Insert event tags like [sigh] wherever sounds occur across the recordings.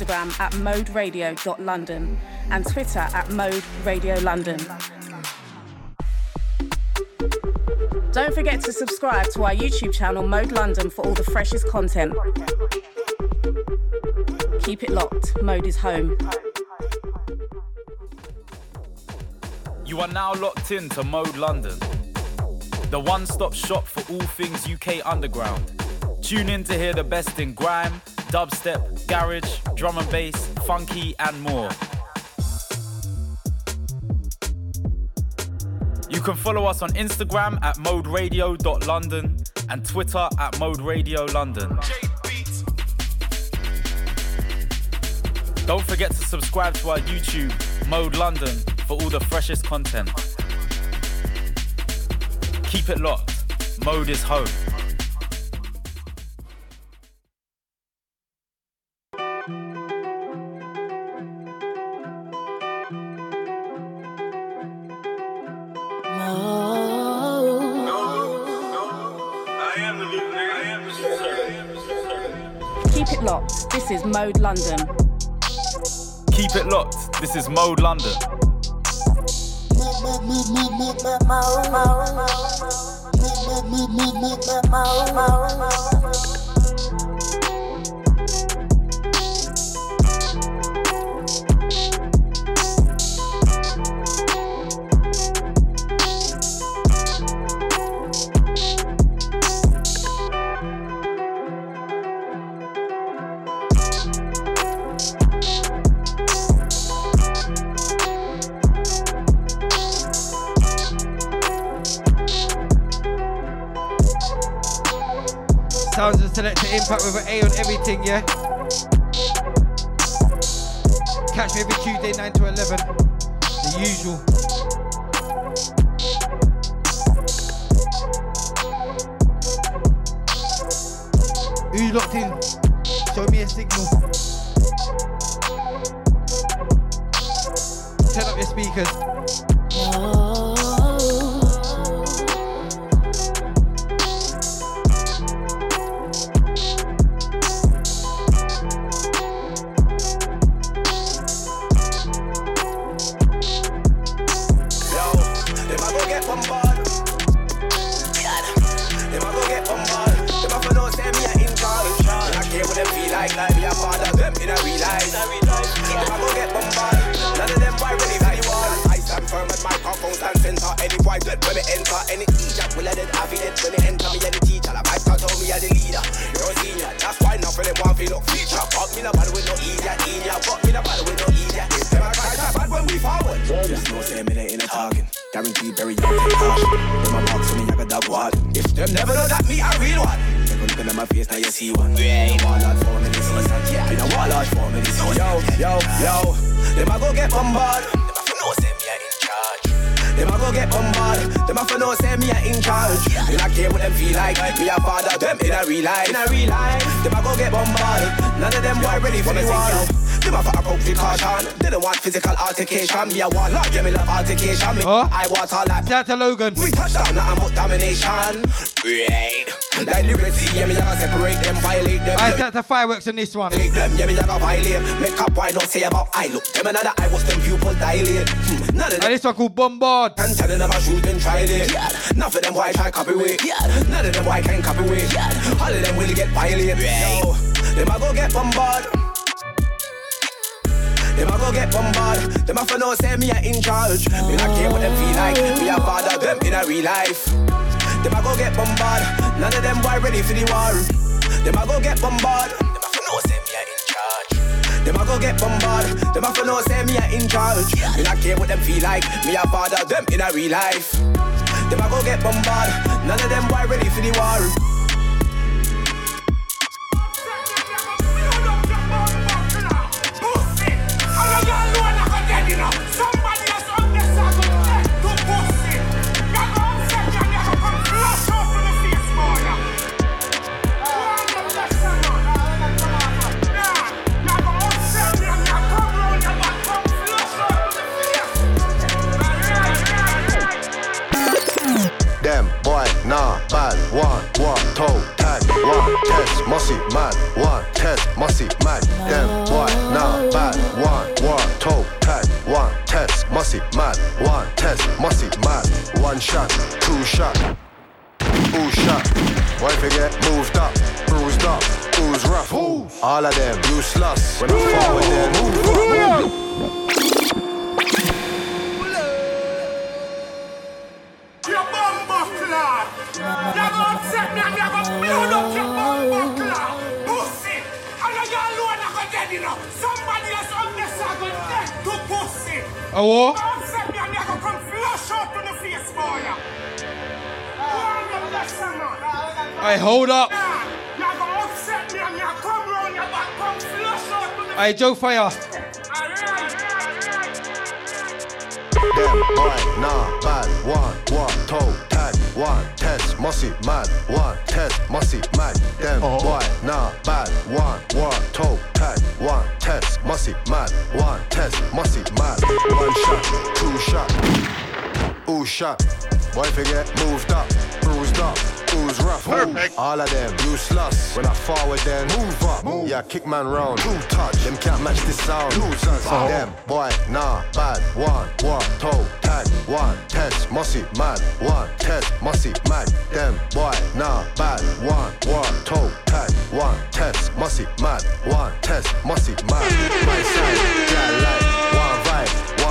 Instagram at moderadio.london and Twitter at Mode Radio London. Don't forget to subscribe to our YouTube channel Mode London for all the freshest content. Keep it locked. Mode is home. You are now locked in to Mode London, the one stop shop for all things UK underground. Tune in to hear the best in grime, dubstep, garage, drum and bass, funky, and more. You can follow us on Instagram at moderadio.london and Twitter at moderadio.london. Don't forget to subscribe to our YouTube, Mode London, for all the freshest content. Keep it locked. Mode is home. This is Mode London. Keep it locked. This is Mode London. Sounds of Selecta with an A on everything, yeah? Catch me every Tuesday, 9 to 11. The usual. Who's locked in? Show me a signal. Turn up your speakers. Them a for appropriate caution. They don't want physical altercation. Me a want lord, yeah me love altercation. Me Huh? I want all that. Shout to Logan. We touch down, nothing but domination. Right. Like liberty, yeah, me a separate them, violate them. I shout out to fireworks on this one. Violate them, yeah, me a violate. Make up, why not say about I look them another eye, was them pupil dilate. Hmm. None of And this one called Bombard. can tell them about shooting, try it. None of them why try copy way. None of them why can't copy way. All of them will get violate. Yo, them a go get bombarded. Them a go get bombarded. Them a for no say me a in charge. Me not care what them feel like. Me a father them in a real life. Them a go get bombarded. None of them boy ready for the war. Them a go get bombarded. Them a for no say me a in charge. Them a go get bombarded. Them a for no say me a in charge. Me not care what them feel like. Me a father them in a real life. Them a go get bombarded. None of them boy ready for the war. Them boy, nah, bad, one, one test, musty, man, one test, musty, man, them why now bad, one one toe tag, one test, musty, man, one test, musty, man, one shot, two shot, two shot. Why forget moved up, bruised up, who's rough? Oof. All of them, you sluts. When I fall with them, move up. You bum bastard! You're gonna upset me and you're gonna build up your war? I hold up. I Joe Fire. Them boy, nah, bad. One, one, toe, tag. One, test, mossy, mad. One, test, mossy, mad. Them boy, nah, bad. One, one, toe, tag. One, test, mossy, mad. One, test, mossy, mad. One shot, two shot, ooh shot. Boy, forget, moved up, bruised up. Who's rough? Perfect. All of them useless. When I forward, then move up. Move. Yeah, kick man round. Two touch. Them can't match this sound. Losers. Them boy, nah, bad. One, one, toe, tag. One, test, mossy, mad. One, test, mossy, mad. Them boy, nah, bad. One, one, toe, tag. One, test, mossy, mad. One, test, mossy, mad. My side, yeah, like one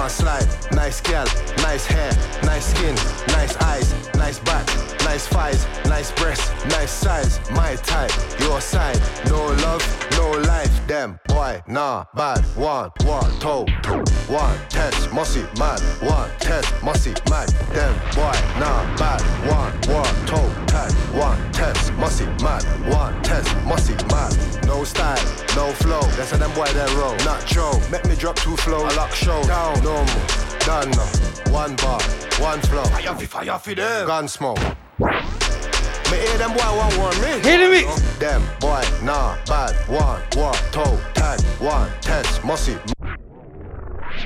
slide. Nice gal, nice hair, nice skin, nice eyes, nice back, nice thighs, nice breasts, nice size. My type, your side. No love, no life. Them boy, nah, bad. One, one, toe, two, one, test, mossy, mad. One, test, mossy, mad. Them boy, nah, bad. One, one, toe, tag. One, test, mossy, mad. One, test, mossy, mad. No style, no flow. That's how them boy they roll. Not Joe, make me drop two flow. I lock show down, normal, done now. One bar, one flow. Fire fi fire fi them. Gun smoke. Me hear them boy want warn me. Hit the mix. Them boy, nah, bad. One, one, toe, tag. One, test, mossy.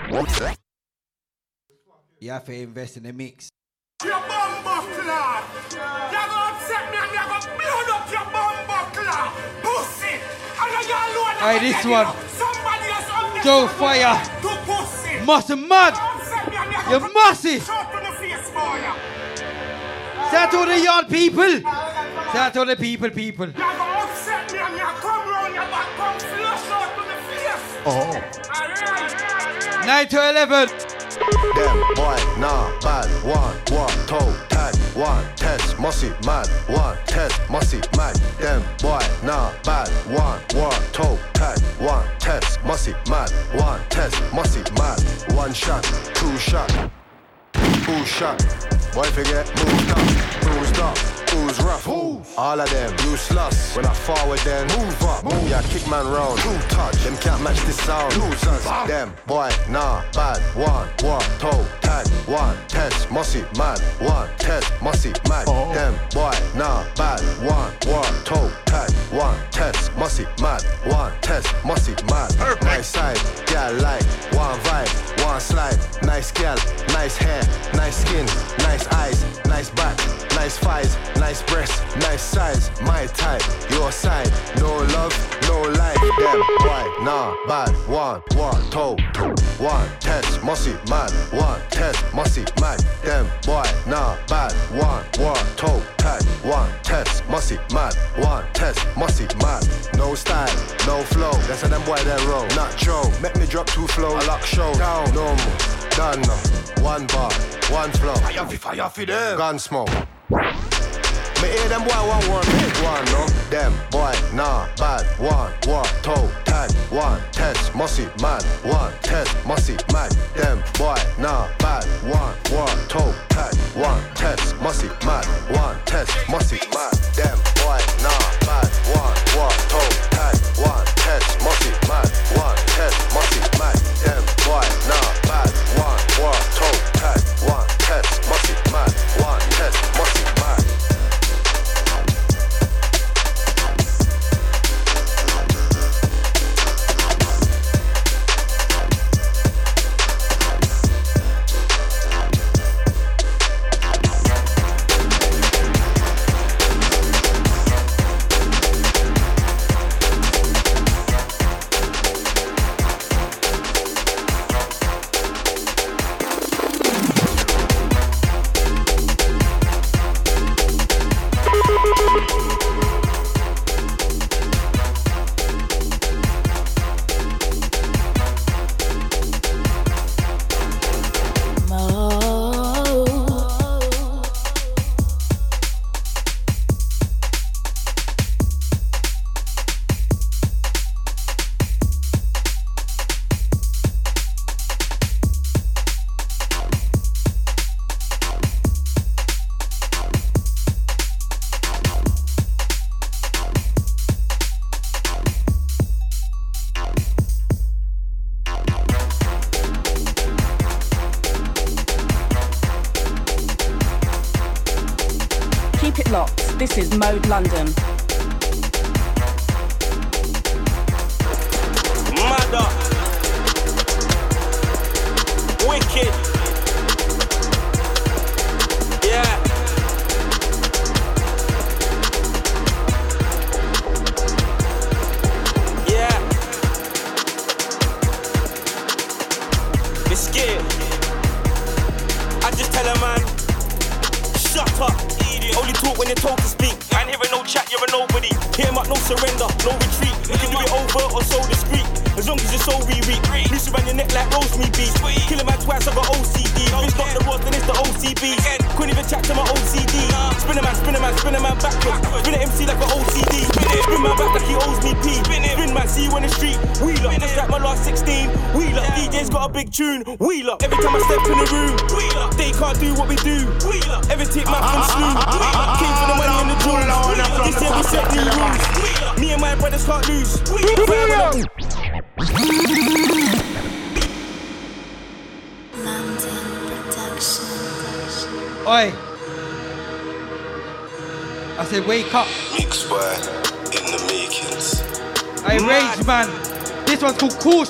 What's that? You have to invest in the mix. Your bumbo clad. You gonna upset me and you gonna build up your bumbo clad. Pussy. And you alone. Aye, this one. Somebody else on this Joe one Fire. Musty mad. Upset me and you You gonna musty. the face. Say that to the yard people. Say that to the people, people. You gonna upset me and you come round your back, come flush out to the face. Oh. Alright. 9 to 11. Them boy, nah, bad. One, one, toe, tag. One, test, mossy, mad. One, test, mossy, mad. Them boy, nah, bad. One, one, toe, tag. One, test, mossy, mad. One, test, mossy, mad. One shot, two shot, ooh shot. Boy, forget, moved up, bruised up. Who's rough? All of them useless. When I forward, then move up. Move. Yeah, kick man round. Two touch. Them can't match this sound. Losers. Them boy, nah, bad. One, one, toe, tag. One, test, mossy, man. One, test, mossy, mad. Them boy, nah, bad. One, one, toe, tag. One, test, mossy, man. One, test, mossy, mad. Nice side, yeah, like one vibe, one slide. Nice gal, nice hair, nice skin, nice eyes, nice back, nice thighs, nice breasts, nice size. My type, your side. No love, no life. Them why? nah, bad. One, one, toe, one, test, mossy, mad. One, test, mossy, mad. Them why? nah, bad. One, one, toe, tag. One, test, mossy, mad. One, test, mossy, mad. No style, no flow. That's how them boy they roll. Not Joe, make me drop two flow. I lock show down, normal, done. One bar, one flow. Fire fi fire fi them. Gun smoke. Me hear them boy want one big one, no? Them boy, nah, bad. One, one, toe, tag. One, test, mossy, mad. One, test, mossy, mad. Them boy, nah, bad. One, one, toe, tag. One, test, mossy, mad. One, test, mossy, mad. Them boy, nah, bad. One, one, toe, tag. One, test, mossy, mad. One, test, mossy, mad. Them boy,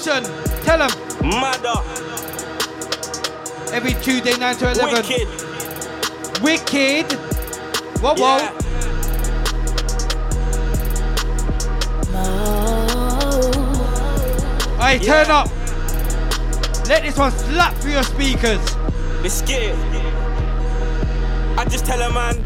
Tell him. Mother. Every Tuesday, 9 to 11. Wicked. Wicked. Whoa, whoa. Yeah. Hey, turn up. Let this one slap through your speakers. Be scared. I just tell a man,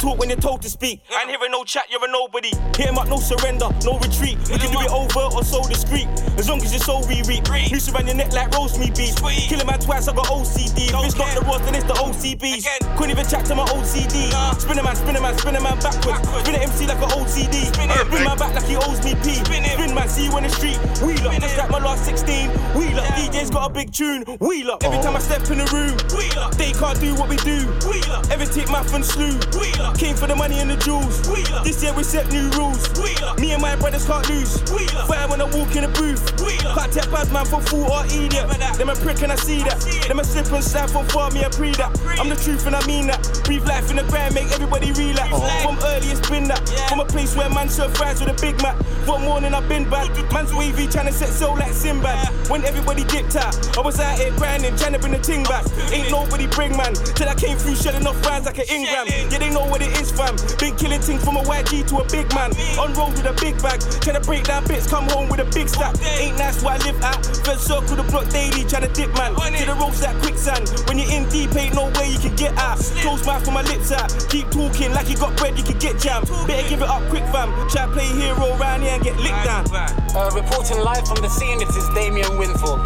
talk when you're told to speak. I ain't hearing no chat, you're a nobody. Hit him up, no surrender, no retreat. We can do it over or so discreet. As long as you're so re re Noose around your neck like rosemary beef. Kill a man twice, I got OCD. If it's not the rod, then it's the OCBs. Couldn't even chat to my OCD. Spin a man, spin a man, spin a man backwards. Spin a MC like an OCD. Spin my back like he owes me P. Spin spin man, see you on the street. Wheel up, just like my last 16. Wheel up, DJ's got a big tune. Wheel up, every time I step in the room. Wheel up, they can't do what we do. Wheel up, every tip math and slew. Wheel up, came for the money and the jewels. Wheel up, this year we set new rules. Wheel up, me and my brothers can't lose. Wheel up, fire when I walk in the booth. Wheel up, can't tap bad man for fool or idiot. Them a prick and I see that. Them a slip and slap for me I pre that. I'm the truth and I mean that. Breathe life in the ground, make everybody relax. From early it's been that. From a place where man serve fries with a big mat. One morning I've been bad. Man's wavy trying to set soul like Sinbad. When everybody dipped out, I was out here grinding, trying to bring the ting back. Ain't nobody bring man. Till I came through shelling off rounds like an Ingram. Yeah, they know what it is, fam. Been killing things from a YG to a big man. On road with a big bag. Trying to break down bits, come home with a big stack. Ain't nice where I live at. First circle the block daily, trying to dip man. To the ropes that quicksand. When you're in deep, ain't no way you can get out. Close mouth for my lips out. Keep talking like you got bread, you can get jammed. Better give it up quick, fam. Try to play hero around here and get licked down. Uh, reporting live from the scene, it is Damien Winthorpe.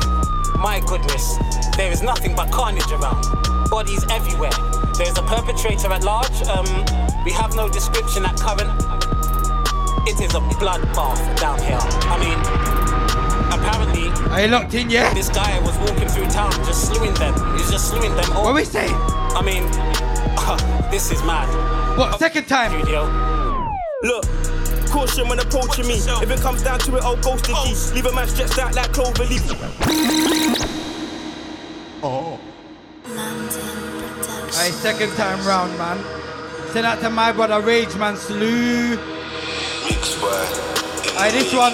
My goodness, there is nothing but carnage around. Bodies everywhere. There's a perpetrator at large. Um, we have no description at current. It is a bloodbath down here. I mean, apparently, Are you locked in, yet? this guy was walking through town just slewing them. He's just slewing them all. What we say? I mean, Uh-huh, this is mad. What, second time? Studio. Look, caution when approaching me. If it comes down to it, I'll ghost the. Leave a man stretched out like clover leaf. Oh. Hey, second time round, man. Send out to my brother Rage Man Slew. Mix boy in Hey, this one,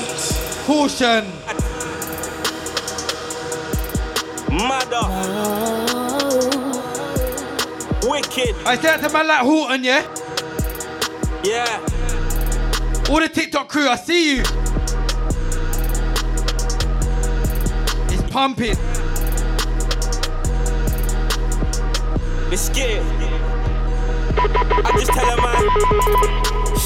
caution. Mother. Wicked. I out to man like Horton, yeah? Yeah. All the TikTok crew, I see you. It's pumping. Be scared. I just tell a man,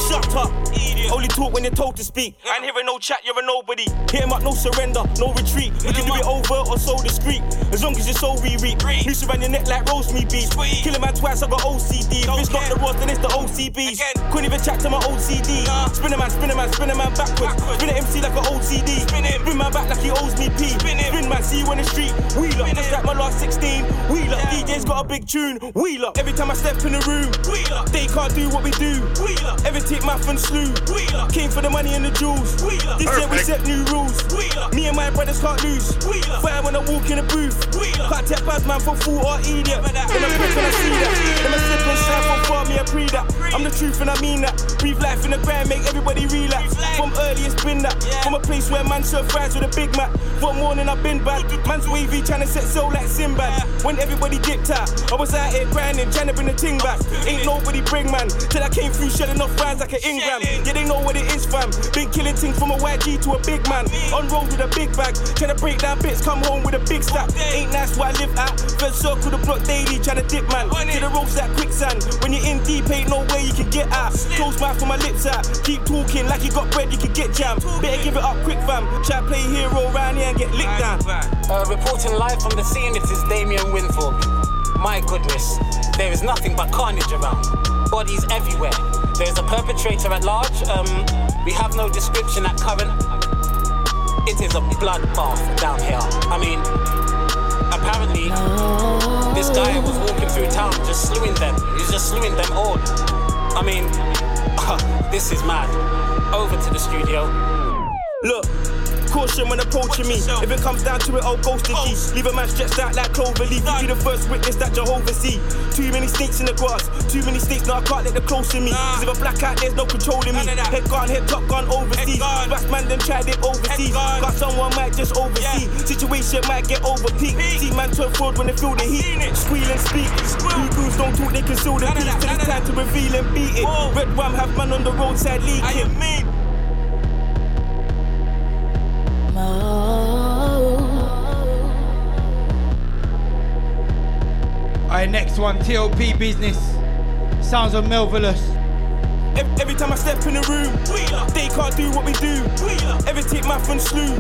shut up. Idiot. Only talk when you're told to speak. And hearing no chat, you're a nobody. Hit him up, no surrender, no retreat. We can do it over or so discreet. As long as you're so re re Noose around your neck like rosemary beef. Kill a man twice, I got OCD. If it's not the rod, then it's the OCBs. Couldn't even chat to my OCD. Spin a man, spin a man, spin a man backwards. Spin a MC like an OCD. Spin my back like he owes me P. Spin man, see you on the street, wheel up. Just like my last 16, wheel up. DJ's got a big tune, wheel up. Every time I step in the room, wheel up. They can't do what we do, wheel up. Everything math and slew, wheel up. Came for the money and the jewels, wheel up. This year we set new rules, wheel up. Me and my brothers can't lose, wheel up. Fire when I walk in the booth, wheel up. Can't take bad man for fool or idiot. Then I prick when I see that. Then I slip and slide from far, me I pre that. I'm the truth and I mean that. Breathe life in the grind, make everybody relapse. From early it's been that. From a place where man serve fries with a big mat. One morning I've been bad. Man's wavy trying to set soul like Sinbad. When everybody dipped out, I was out here grinding, trying to bring the ting back. Ain't nobody bring man. Till I came through shelling off fans like an Ingram. Yeah, they know what it is, fam. Been killing things from a YG to a big man. On road with a big bag. Trying to break down bits, come home with a big stack. Ain't nice where I live at. First circle the block daily, trying to dip man. To the ropes that quicksand. When you're in deep, ain't no way you can get out. Close mouth for my lips out. Keep talking like you got bread, you can get jammed. Better give it up quick, fam. Try play hero round here and get licked down. Uh, reporting live from the scene, it is Damien Winthorpe. My goodness, there is nothing but carnage around. Bodies everywhere. There's a perpetrator at large. Um, we have no description at current. It is a bloodbath down here. I mean, apparently, this guy was walking through town just slewing them. He's just slewing them all. I mean, [laughs] this is mad. Over to the studio. Look, caution when approaching me. If it comes down to it, I'll ghost the G. Leave a man stretched out like clover leaf. You be the first witness that Jehovah see. Too many snakes in the grass. Too many snakes, now I can't let the close in me. Cause if I black out, there's no controlling me. Head gone, head top gone overseas. Fast man, them tried it overseas. Got someone might just oversee. Situation might get over peak. See man turn fraud when they feel the heat. Squeal and speak. Blue goons don't talk, they conceal the peace. Till it's time to reveal and beat it. Red rum have man on the roadside leaking. Alright, next one, TLP business. Sounds of Melvillous. Every, every time I step in the room, they can't do what we do. Everything math and slew.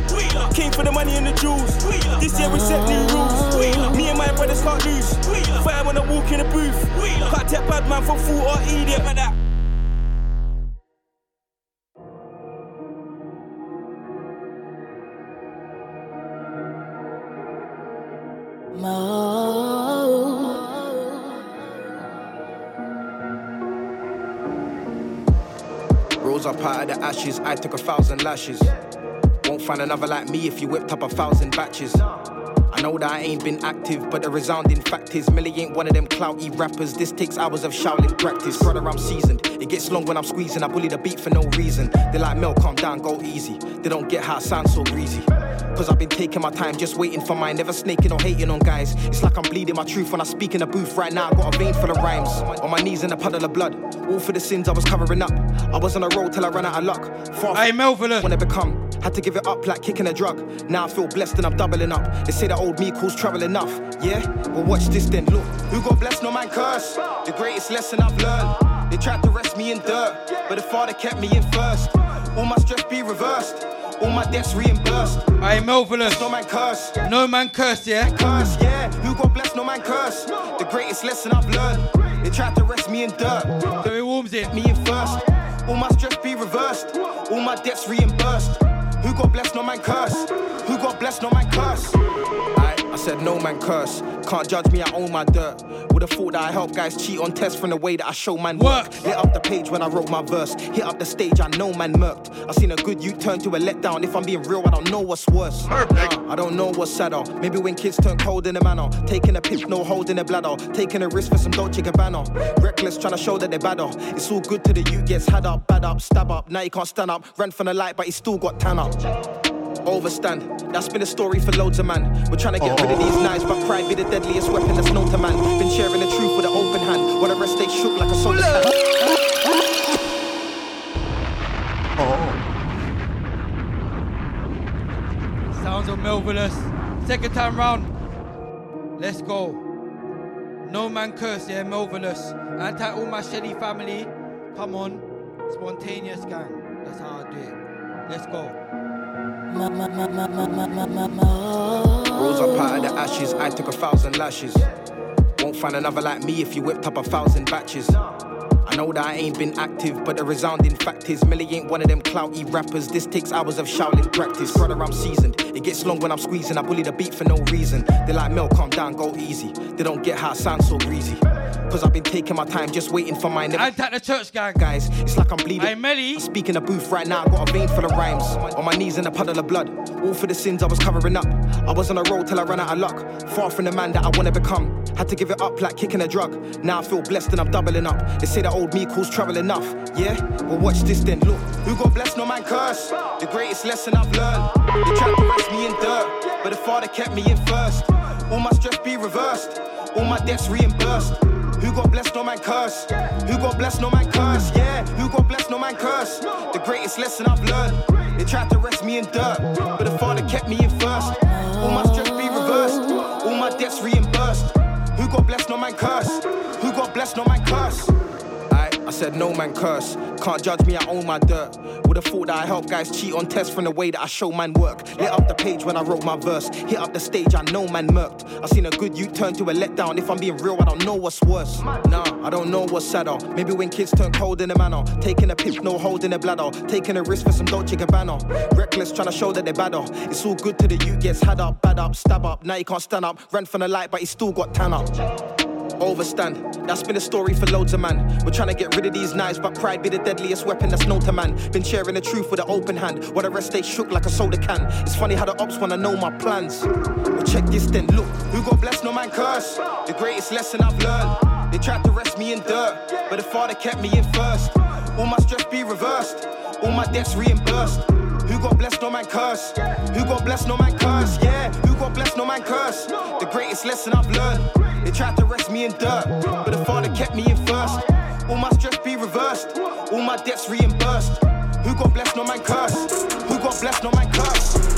Came for the money and the jewels. This year we set new rules. Me and my brothers can't lose. Fire when I walk in the booth. Can't take bad man for fool or idiot. Rose up out of the ashes, I took a thousand lashes. Won't find another like me if you whipped up a thousand batches. I know that I ain't been active, but the resounding fact is Millie ain't one of them clouty rappers. This takes hours of Shaolin practice. Brother, I'm seasoned. It gets long when I'm squeezing. I bully the beat for no reason. They like Mel, calm down, go easy. They don't get how I sound so greasy. Cause I've been taking my time, just waiting for mine, never snaking or hating on guys. It's like I'm bleeding my truth when I speak in the booth right now. I got a vein full of rhymes. On my knees in a puddle of blood. All for the sins I was covering up. I was on a road till I ran out of luck. Far Hey, Melvillous. when I become. Had to give it up like kicking a drug. Now I feel blessed and I'm doubling up. They say that old me calls trouble enough. Yeah? Well, watch this then. Look, who got blessed, no man curse. The greatest lesson I've learned. They tried to rest me in dirt, but the father kept me in first. All my stress be reversed. All my debts reimbursed. Hey, Melvillous. No man curse. No man curse, yeah? Curse, yeah. Who got blessed, no man curse. The greatest lesson I've learned. They tried to rest me in dirt. So it warms it. Me in first. All my stress be reversed. All my debts reimbursed. Who got blessed, no man curse. Who got blessed, no man curse. I, I said no man curse. Can't judge me, I own my dirt. Would've thought that I help guys cheat on tests from the way that I show man work. Lit up the page when I wrote my verse. Hit up the stage, I know man murked. I seen a good youth turn to a letdown. If I'm being real, I don't know what's worse. Nah, I don't know what's sadder. Maybe when kids turn cold in the manner. Taking a piss, no hold in the bladder. Taking a risk for some Dolce Gabbana. Reckless, trying to show that they're badder. It's all good to the youth gets had up, bad up, stab up. Now he can't stand up. Ran from the light, but he still got tan up. Overstand, that's been a story for loads of man. We're trying to get rid of these oh. knives, but pride be the deadliest weapon that's known to man. Been sharing the truth with an open hand, while the rest they shook like a solar can. Oh. Sounds of Melvillous. Second time round. Let's go. No man curse, yeah, Melvillous. Anti all my Shelly family. Come on. Spontaneous gang. That's how I do it. Let's go. Rose up out of the ashes, I took a thousand lashes. Won't find another like me if you whipped up a thousand batches. I know that I ain't been active, but the resounding fact is, Millie ain't one of them clouty rappers. This takes hours of shouting practice. Brother, I'm seasoned. It gets long when I'm squeezing. I bully the beat for no reason. They like Mel, calm down, go easy. They don't get how I sound so greasy. Cause I've been taking my time, just waiting for my name. I attack the church gang. Guys, it's like I'm bleeding. Hey, Melly. I speak in the booth right now, I got a vein full of rhymes. On my knees in a puddle of blood. All for the sins I was covering up. I was on a road till I ran out of luck. Far from the man that I wanna become. Had to give it up like kicking a drug. Now I feel blessed and I'm doubling up. They say that old me calls trouble enough. Yeah? Well, watch this then. Look, who got blessed, no man curse. The greatest lesson I've learned. They tried to rest me in dirt, but the father kept me in first. All my stress be reversed. All my debts reimbursed. Who got blessed, no man curse. Who got blessed, no man curse. Yeah, who got blessed, no man curse. The greatest lesson I've learned. They tried to rest me in dirt, but the father kept me in first. All my stress be reversed. All my debts reimbursed. Who got blessed, no man curse. Who got blessed, no man curse. Said no man curse. Can't judge me, I own my dirt. Would've thought that I help guys cheat on tests from the way that I show man work. Lit up the page when I wrote my verse. Hit up the stage, I know man murked. I seen a good you turn to a letdown. If I'm being real, I don't know what's worse. Nah, I don't know what's sadder. Maybe when kids turn cold in the manner. Taking a piss, no hold in the bladder. Taking a risk for some Dolce Gabbana. Reckless, trying to show that they're badder. It's all good to the youth gets had up, bad up, stab up. Now you can't stand up. Ran from the light, but he still got tan up overstand. That's been a story for loads of man. We're trying to get rid of these knives, but pride be the deadliest weapon that's known to man. Been sharing the truth with an open hand, while the rest stay shook like a soda can. It's funny how the ops wanna know my plans. Well, check this then, look, who got blessed, no man curse. The greatest lesson I've learned. They tried to rest me in dirt, but the father kept me in first. All my stress be reversed, all my debts reimbursed. Who got blessed, no man curse. Who got blessed, no man curse. Yeah, who got blessed, no man curse. The greatest lesson I've learned. They tried to rest me in dirt, but the father kept me in first. All my stress be reversed, all my debts reimbursed. Who got blessed, no man curse. Who got blessed, no man curse.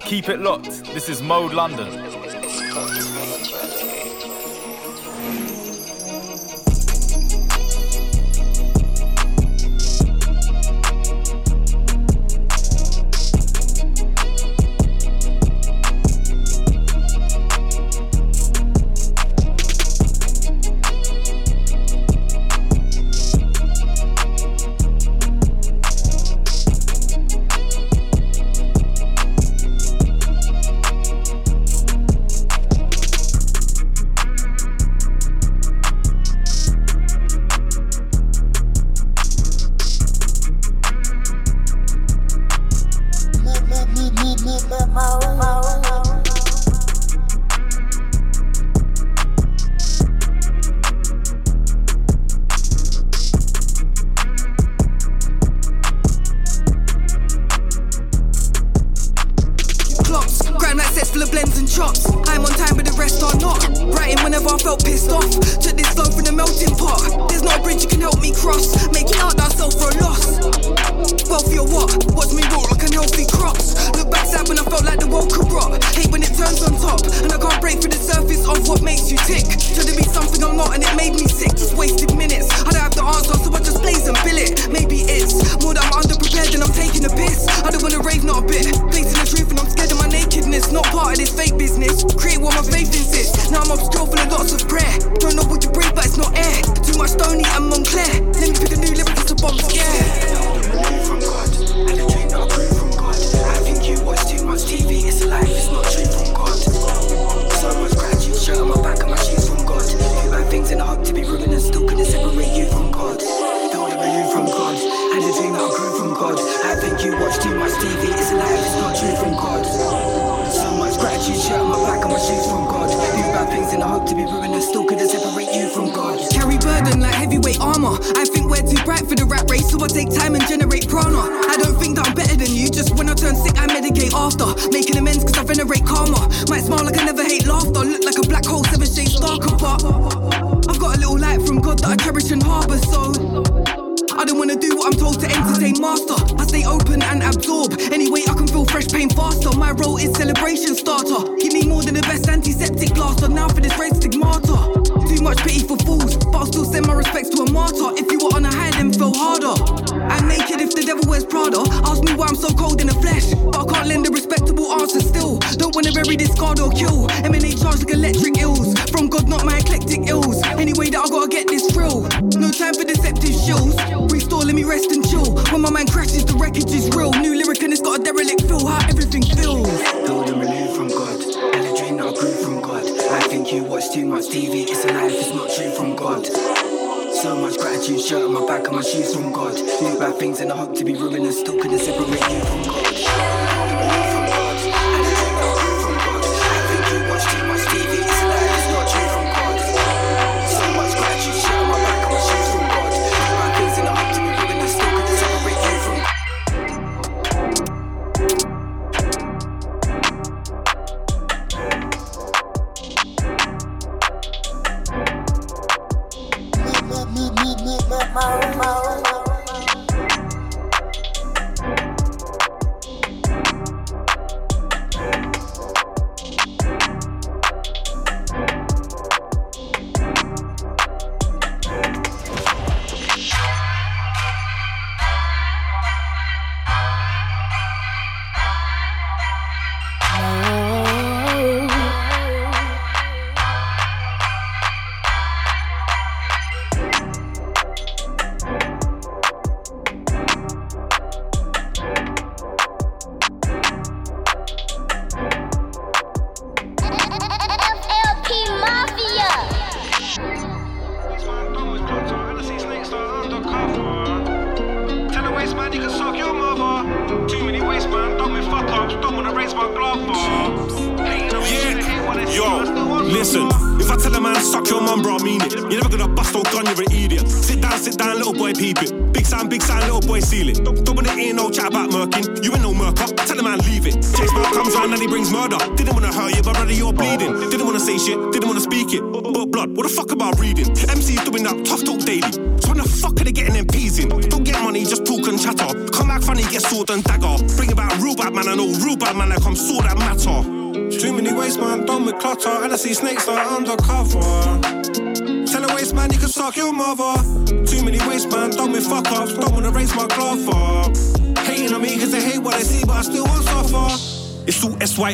Keep it locked. This is Mode London.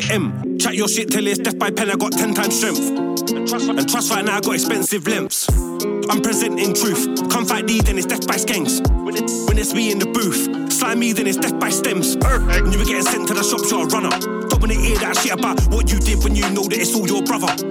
SYM. Chat your shit till it's death by pen, I got 10 times strength. And trust right now, I got expensive lengths. I'm presenting truth. Come fight D, then it's death by skanks. When, it, when it's me in the booth, slime me, then it's death by stems. Er, when you were getting sent to the shops, you're a runner. Don't wanna hear that shit about what you did when you know that it's all your brother.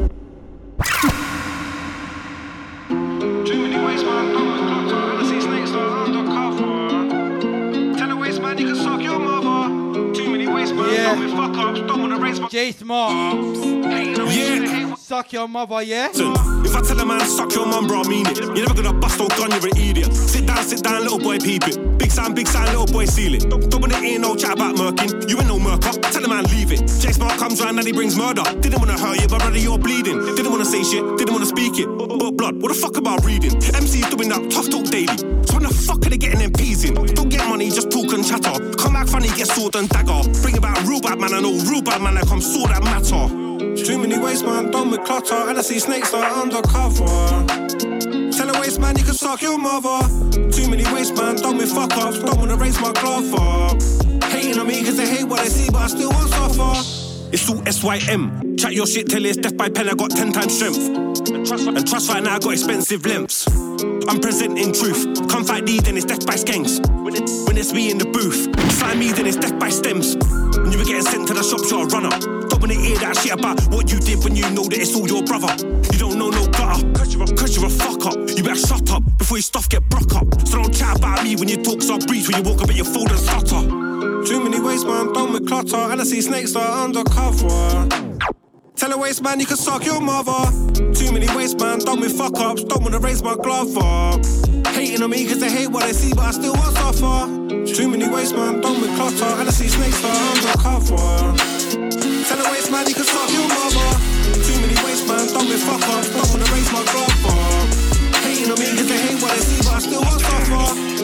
Suck your mother, yeah? If I tell a man suck your mum, bro, I mean it. You're never gonna bust no gun, you're an idiot. Sit down, sit down, little boy, peep it. Big sound, big sound, little boy, seal it. Don't, don't wanna hear no chat about murking. You ain't no murker. Tell a man leave it. J Smart comes round and he brings murder. Didn't wanna hurt you, but rather you're bleeding. Didn't wanna say shit, didn't wanna speak it. But blood, what the fuck about reading? MC's doing that tough talk daily. So when the fuck are they getting them peas in? Don't get money, just talk and chatter. Come back funny, get sword and dagger. Bring about real bad man, I know real bad man, I come sword that matter. Too many waste man, done with clutter, and I see snakes are undercover. Tell a waste man you can suck your mother. Too many waste man, done with fuck ups, don't wanna raise my glove up. Hating on me cause they hate what I see, but I still won't suffer. It's all SYM. Chat your shit till it's death by pen, I got 10 times strength. And trust right now, I got expensive limbs. I'm presenting truth. Come fight D, then it's death by skanks. When, it, when it's me in the booth, slime me, then it's death by stems. When you were getting sent to the shops, you're a runner. When they hear that shit about what you did when you know that it's all your brother. You don't know no gutter, cause you're a, cause you're a fuck up. You better shut up before your stuff get broke up. So don't chat about me when you talk, so I when you walk up at your fold and stutter. Too many ways, man, done with clutter, and I see snakes are undercover. Tell a waste man you can suck your mother. Too many waste man, done with fuck ups, don't wanna raise my glove up. Hating on me cause they hate what I see, but I still want suffer. Too many waste man, done with clutter, and I see snakes are undercover waste man, you can suck your mother. Too many waste man, Don't dumb as fucker. Don't wanna raise my grandpa. Hating on me cause they hate what they see, but I still want suffer.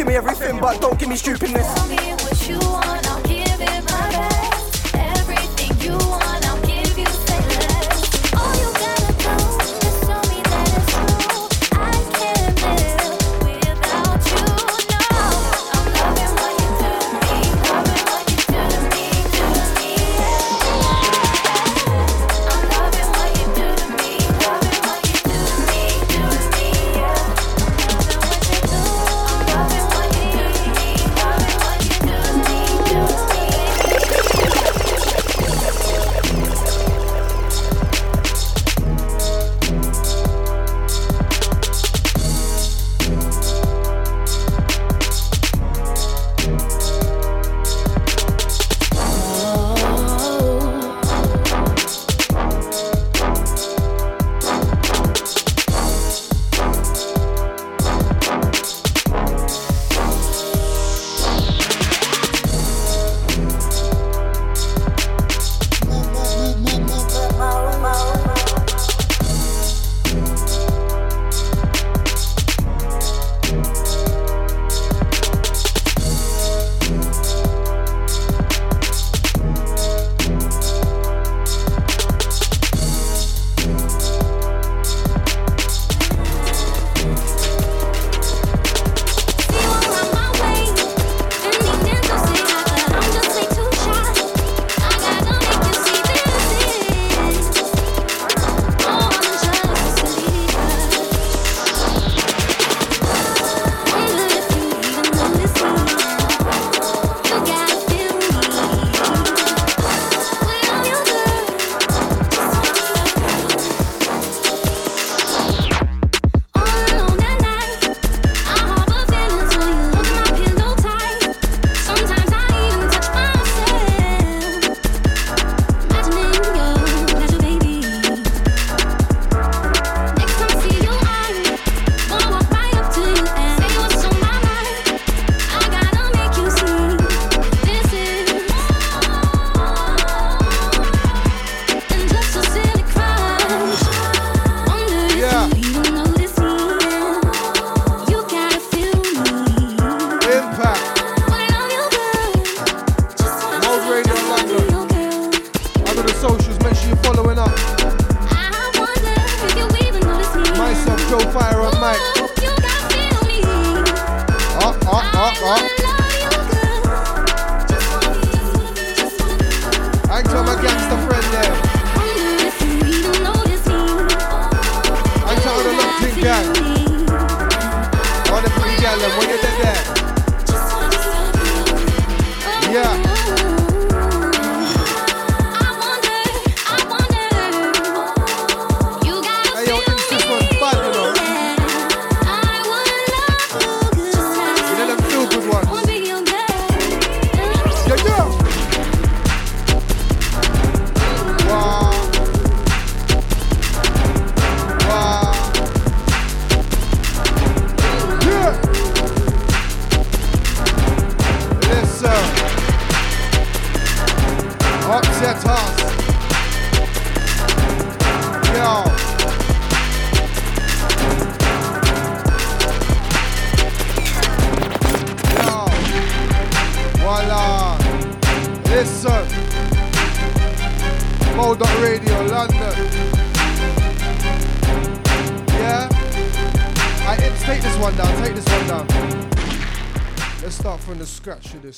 Give me everything, but don't give me stupidness.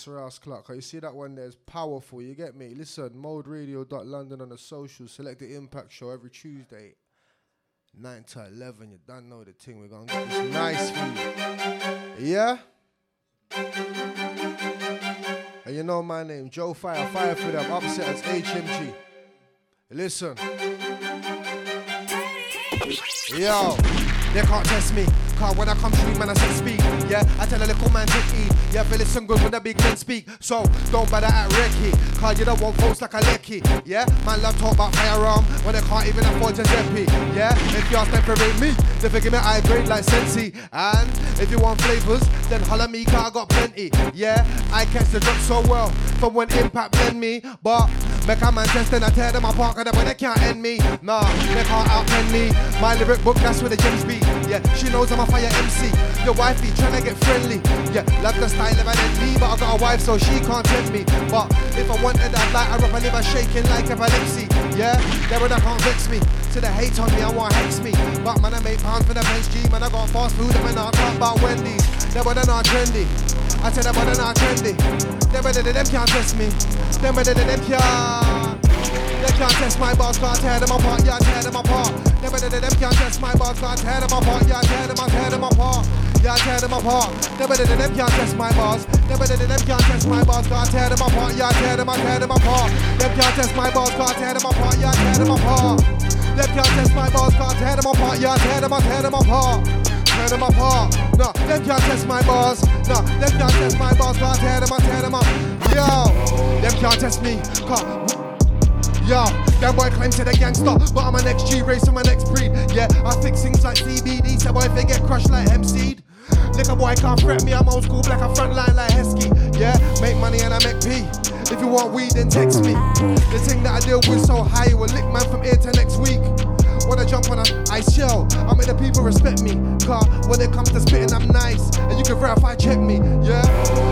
Rouse Clock. You see that one there is powerful, you get me? Listen, moderadio.london on the social, Selecta Impact show every Tuesday. 9 to 11, you don't know the thing. We're gonna get this nice for you. Yeah? And you know my name, Joe Fire, Fire for them, upset as HMG. Listen. Yo, they can't test me. Cause when I come through, man, I say speak. Yeah, I tell a little man take heed. Yeah, feel listen good when the big men speak. So don't bother at Ricky. Cause you don't want folks like a lecky. Yeah, man, love talk about firearm when they can't even afford to ZP. Yeah, if you ask them for me, they forgive me high grade like Sensi. And if you want flavors, then holla me, cause I got plenty. Yeah, I catch the drop so well from when impact blend me. But Make a man test and I tear them apart cause they, they can't end me. Nah, they can't outpen me. My lyric book, that's where the gems be. Yeah, she knows I'm a fire MC. Your wifey tryna get friendly. Yeah, love the style of an me, but I got a wife so she can't tempt me. But if I wanted that light, I rub a liver shaking like epilepsy. Yeah, they would can't vex me. To the hate on me, I want hex me. But man, I make pounds for the bench G. Man, I got fast food and man, I talk about Wendy's. They would not trendy. I said they would not trendy. They better than them can't test me. They better than them can't. They can't test my bars, can't tear them apart, yeah, tear them apart. Better than them can't test my bars, can't tear them apart, yeah, tear them, tear them apart. Yeah, tear them apart. Better than them can't test my bars. Better than them can't test my bars, can't tear them apart, yeah, tear them, tear them apart. Them can't test my bars, can't tear them apart, yeah, tear them apart. Them can't test my bars, can't tear them apart, yeah, tear them, tear them apart. Tear them apart. No, them can't test my bars. No, them can't test my bars, can't tear them, tear them up. Yo, them can't test me. Can't, Yo, that boy claims to the gangster, but I'm an XG race on my next breed. Yeah, I fix things like CBD, so boy if they get crushed like Hempseed. Liquor boy can't threat me, I'm old school, black a front line like Heskey. Yeah, make money and I make P. If you want weed, then text me. The thing that I deal with so high, it will lick man from here to next week. Wanna jump on a ice shell, I make the people respect me. Car, when it comes to spitting, I'm nice. And you can verify, check me, yeah?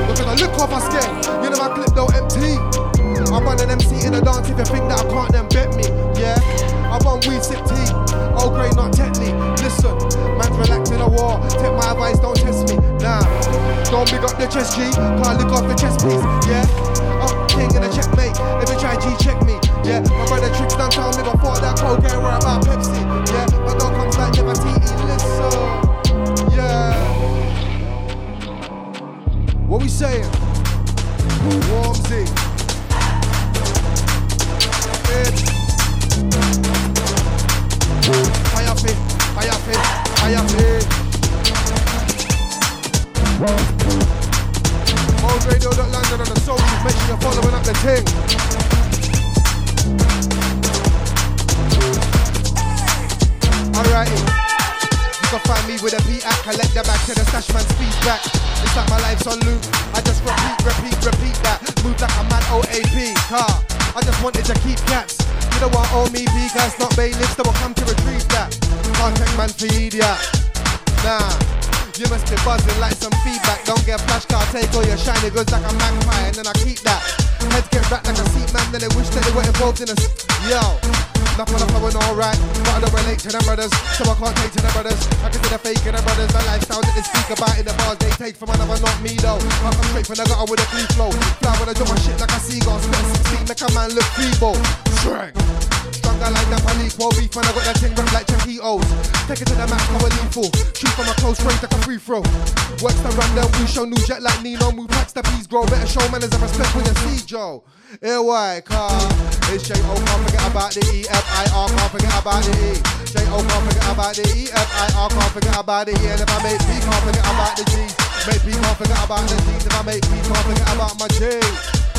Because I look off, I scared. You know my clip don't empty. I'm on an MC in the dance if you think that I can't then bet me, yeah? I'm on weed sip tea, oh, old grey not technique. Listen, man's relaxed in a war. Take my advice, don't test me, nah. Don't big up the chest G, can't lick off the chest piece, yeah? I'm king in a checkmate, if you try G, check me, yeah? My brother done told me before that cocaine were about Pepsi, yeah? My dog comes like never TE, listen, yeah. What we saying? Warmsy. Fire fit, fire fit, fire fit. Mode Radio London on the socials. Make sure you're following up the thing. Alrighty. You can find me with a beat act, collect the back to the stash man speed back. It's like my life's on loop. I just repeat, repeat, repeat that. Move like a man OAP car. I just wanted to keep caps. You don't want owe me because not bailiffs that will come to retrieve that. Contact man for idiot. Nah. You must be buzzing like some feedback. Don't get flash car, take all your shiny goods like a magpie, and then I keep that. Heads get wrapped like a seat man, then they wish that they were involved in a. Yo, Knock on the phone, alright. But I don't relate to them brothers, so I can't take to them brothers. I consider fake in the brothers. The lifestyle that they speak about in the bars, they take from another, not me though. I come straight from the gutter with a clean flow. Fly when I do my shit like a seagull. Spit six feet, make a man look feeble. Strength. Stronger like that unequal beef when I got that thing wrapped like Chiquitos. Take it to the max, how lethal. Shoot from a close range like a free throw. Works the run, we show new jet like Nino. Move packs the peas grow. Better show manners as a respect when you see Joe. Here why, car. It's J O, can't forget about the E F I R, can't forget about the E. J O, can't forget about the E F I R, can't forget about the E. And if I make P, can't forget about the G. Make P, can't forget about the G's. If I make P, can't forget about my J.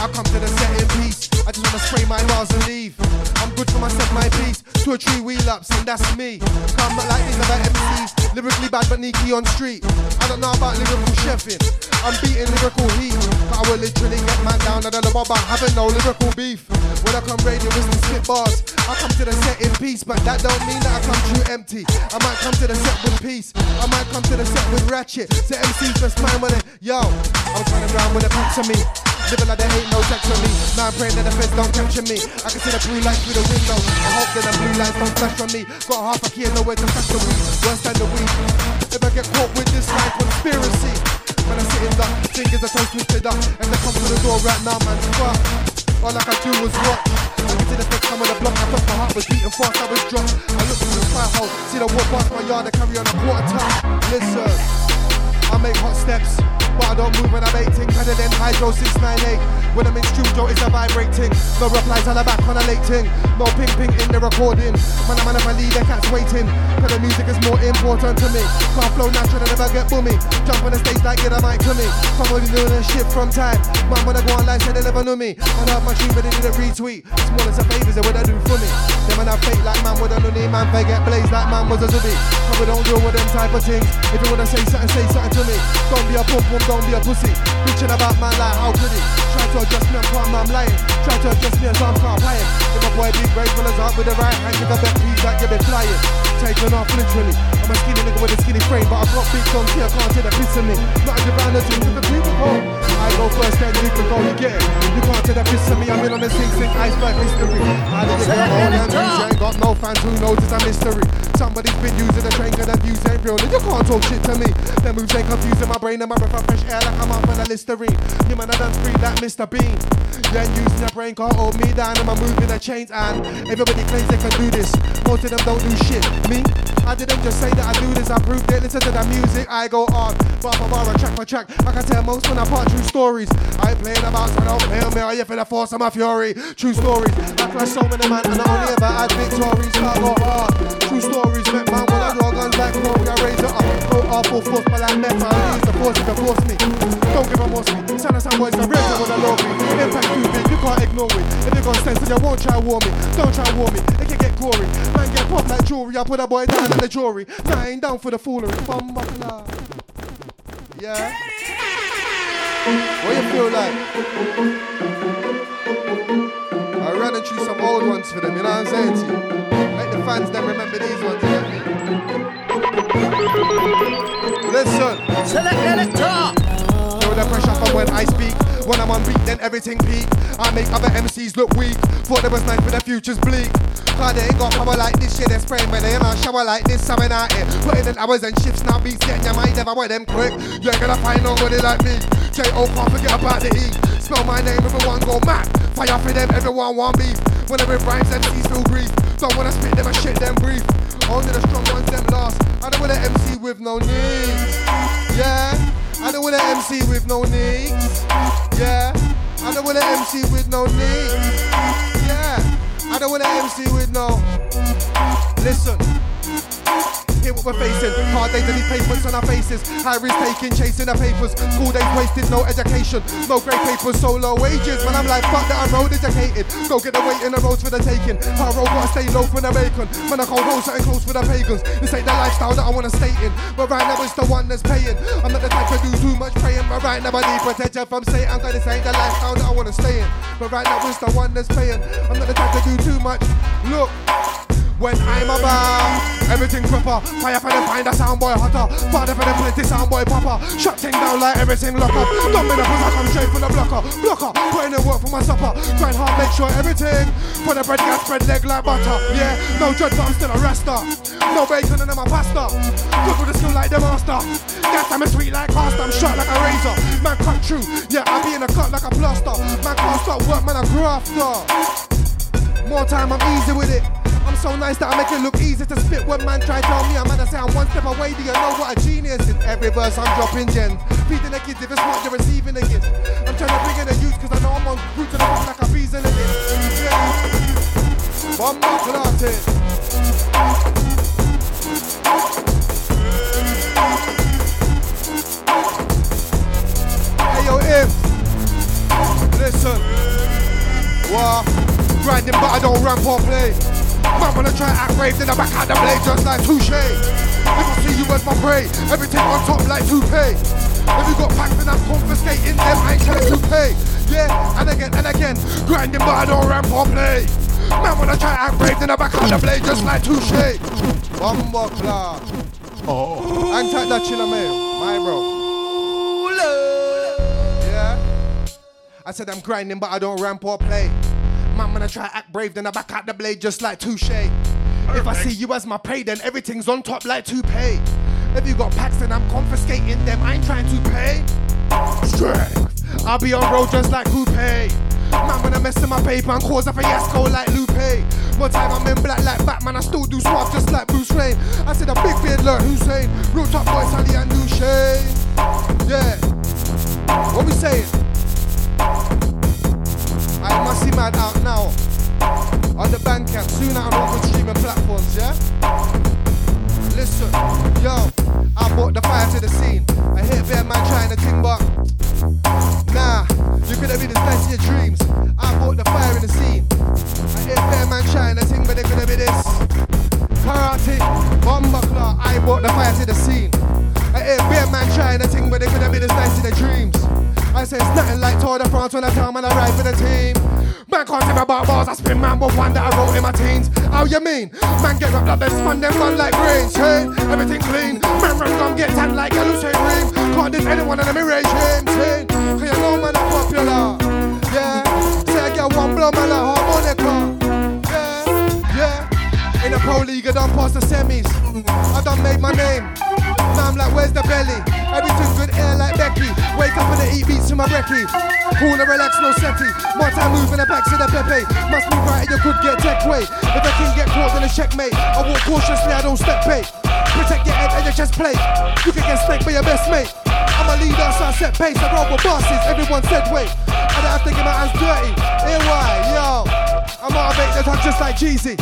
I come to the set in peace. I just wanna spray my bars and leave. I'm good for myself, my piece. To a tree wheel ups, and that's me. Come like these other MCs. Lyrically bad, but sneaky on street. I don't know about lyrical chefing. I'm beating lyrical heat. But I will literally get man down. I don't know about having no lyrical beef. When I come radio, it's the spit bars. I come to the set in peace, but that don't mean that I come true empty. I might come to the set with peace. I might come to the set with ratchet. So MC's best man when it, yo, I was running around with a picture me. Living like there ain't no text on me. Now I'm praying that the feds don't capture me. I can see the blue lights through the window. I hope that the blue lights don't flash on me. Got half a key and nowhere to stash the weed. Worse than the weed. If I get caught with this like conspiracy. When I sit in the fingers are so twisted up And they come to the door right now man fuck All I can do was watch I see the feds come on the block I thought my heart was beating fast I was drunk. I look through the fire hole See the walk past my yard I carry on a quarter time. Listen I make hot steps but I don't move when I'm 18 Kinda then hydro 698 When I'm in studio it's a vibrating. No replies on the back on a late ting No ping ping in the recording. Man I'm I leave the cats waiting. Cause the music is more important to me. Can't flow natural and never get boomy Jump on the stage like get a mic to me. Somebody doing this shit from time. Man when I go online say they never knew me. I have my stream but they didn't retweet. Small as of favors they would I do for me. Then when I fake like man with a loony Man they get blazed like man was a zooby But we don't deal with them type of things. If you wanna say something say something to me Don't be a pum pum don't be a pussy. Bitching about man like how could he? Try to adjust me, I'm calm, I'm lying. Try to adjust me as I'm can't playing. If my boy big grateful as up with the right hand, give a bet please like you've been flying. Taking off literally. I'm a skinny nigga with a skinny frame, but I've got big guns here, can't take the piss of me. Not a divine or two, the people go. I go first, then you can go, you get it. You can't take the piss of me, I'm in on the sing sing iceberg history. How did you get all them? You ain't got no fans who knows it's a mystery. Somebody's been using the train, cause the views ain't real. And you can't talk shit to me. Them moves ain't confusing my brain and my breath of fresh air like I'm up on a Listerine. You man, I done free that Mr. Bean. Then using your brain, can't hold me down. And I'm moving the chains and everybody claims they can do this. Most of them don't do shit. Me? I didn't just say that I do this, I proved it. Listen to the music, I go on. Bar for bar, track for track. I can tell most when I part true stories. I ain't playing about, so I don't on me. You for the force of my fury? True stories. I crush so many man, and I only ever had victories. I go hard. True stories, met man when I draw guns like Corey. I raise it up. Go off full force, but like. I use the force if it force me. Don't give a more me. Son of some boys, the real with a love me. Impact too big, you can't ignore it. If you got sense, then you won't try war me. Don't try war me. It can get gory. Man get popped like jewelry. I put a boy down like the jewelry. Nah, I ain't down for the foolery. Bum buckler. Yeah. What you feel like? Ran and choose some old ones for them, you know what I'm saying to you? Make the fans then remember these ones, you me? Listen. Select elector. Feel the pressure from when I speak. When I'm on beat, then everything peak. I make other MCs look weak. Thought there was night, but the future's bleak. Cause they ain't got power like this shit, they're spraying when they in a shower like this, something out here. Putting in hours and shifts, now beats getting your mind never wear them quick. You ain't gonna find nobody like me. J.O. can't forget about the E. Spell my name, everyone go mad. Fire for them, everyone want beef. Whenever I'm rhymes, MCs feel grief. Don't wanna spit them and shit them brief. Only the strong ones them last. I don't want an MC with no needs. Yeah. I don't want an MC with no needs. Yeah. I don't want an MC with no needs. Yeah. I don't want an MC with no. Listen. Hear what we're facing. Hard days and these pavements on our faces. High risk taking, chasing the papers. School days wasted, no education. No great papers, so low wages. Man, I'm like, fuck that, I'm road educated. Go get the weight in the roads for the taking. Hard road, gotta stay low for the bacon. Man, I can't hold something close for the pagans. This ain't the lifestyle that I wanna stay in. But right now, it's the one that's paying. I'm not the type to do too much praying. But right now, I need protection from Satan. Cause this ain't the lifestyle that I wanna stay in. But right now, it's the one that's paying. I'm not the type to do too much. Look. When I'm about everything proper, fire for them find a soundboy hotter, father for them plenty soundboy popper, shut thing down like everything lock up. Dumb in the I come straight for the blocker, blocker, putting in work for my supper, grind hard, make sure everything for the bread get spread leg like butter. Yeah, no judge, but I'm still a rasta. No bacon in my pasta. Good with the skill like the master. That time is sweet like pasta, I'm shot like a razor. Man cut true, yeah, I be in a cut like a plaster. Man can't stop work, man a grafter. More time, I'm easy with it. I'm so nice that I make it look easy to spit. When man try tell me I'm gonna say I'm one step away, do you know what a genius is? Every verse I'm dropping gems. Feeding the kids, if it's what you're receiving the gift. I'm trying to bring in the youth cause I know I'm on route to the top like a bees in. One more Hey yo, if listen, what? Grinding, but I don't ramp or play. Man, when I try act brave, then I back out the blade just like touche. If I see you as my prey, everything on top like toupee. If you got packs, then I'm confiscating them, I ain't telling to pay. Yeah, and again, and again, grinding, but I don't ramp or play. Man, when I try act brave, then I back out the blade just like touche. Bumbo class. Oh. And that chiller mail, my bro. Yeah. I said I'm grinding, but I don't ramp or play. Man, when I try act brave, then I back out the blade just like touche. If I see you as my prey, then everything's on top like toupee. If you got packs, then I'm confiscating them. I ain't trying to pay. Strength. I'll be on road just like Coupe. Man, when I mess in my paper and cause a fiasco like Lupe. More time I'm in black like Batman, I still do swap just like Bruce Wayne. I said a big beard learn Hussein. Real top boy, Sally and Shane. Yeah. What we saying? I must see mad out now. On the Bandcamp, soon out on good streaming platforms, yeah? Listen, yo, I brought the fire to the scene. I hear bear man trying to ting, but nah, you could have been the best of your dreams. I brought the fire in the scene. I hear bear man trying to ting, but they could have been this. Karate, bomber claw, I brought the fire to the scene. I hear bear man trying to ting, but they could have been the best of their dreams. I say it's nothing like Tour de France when I come and I ride for the team. Man can't me about bars, I spin man with one that I wrote in my teens. How you mean? Man get up, then spun them run like brains. Hey, everything clean. Man run come get tan like a Hussein Reem. Can't diss anyone in the mirror regime. Team. Cause you know man I'm popular. Yeah. Say I get one blow man like harmonica. Yeah. Yeah. In the pro league, I done past the semis. I done made my name. I'm like, where's the belly? Everything good air like Becky. Wake up and the eat beats to my brekkie. Cool and relax, no seti. More time moving the back to the Pepe. Must move right, you could get tech way. If I can get caught, then a checkmate. I walk cautiously, I don't step bait. Protect your head and your chest plate. You can get snaked by your best mate. I'm a leader, so I set pace. I roll with bosses, everyone said wait. I don't have to get my hands dirty. Here why, yo. I'm motivated, I'm just like Jeezy.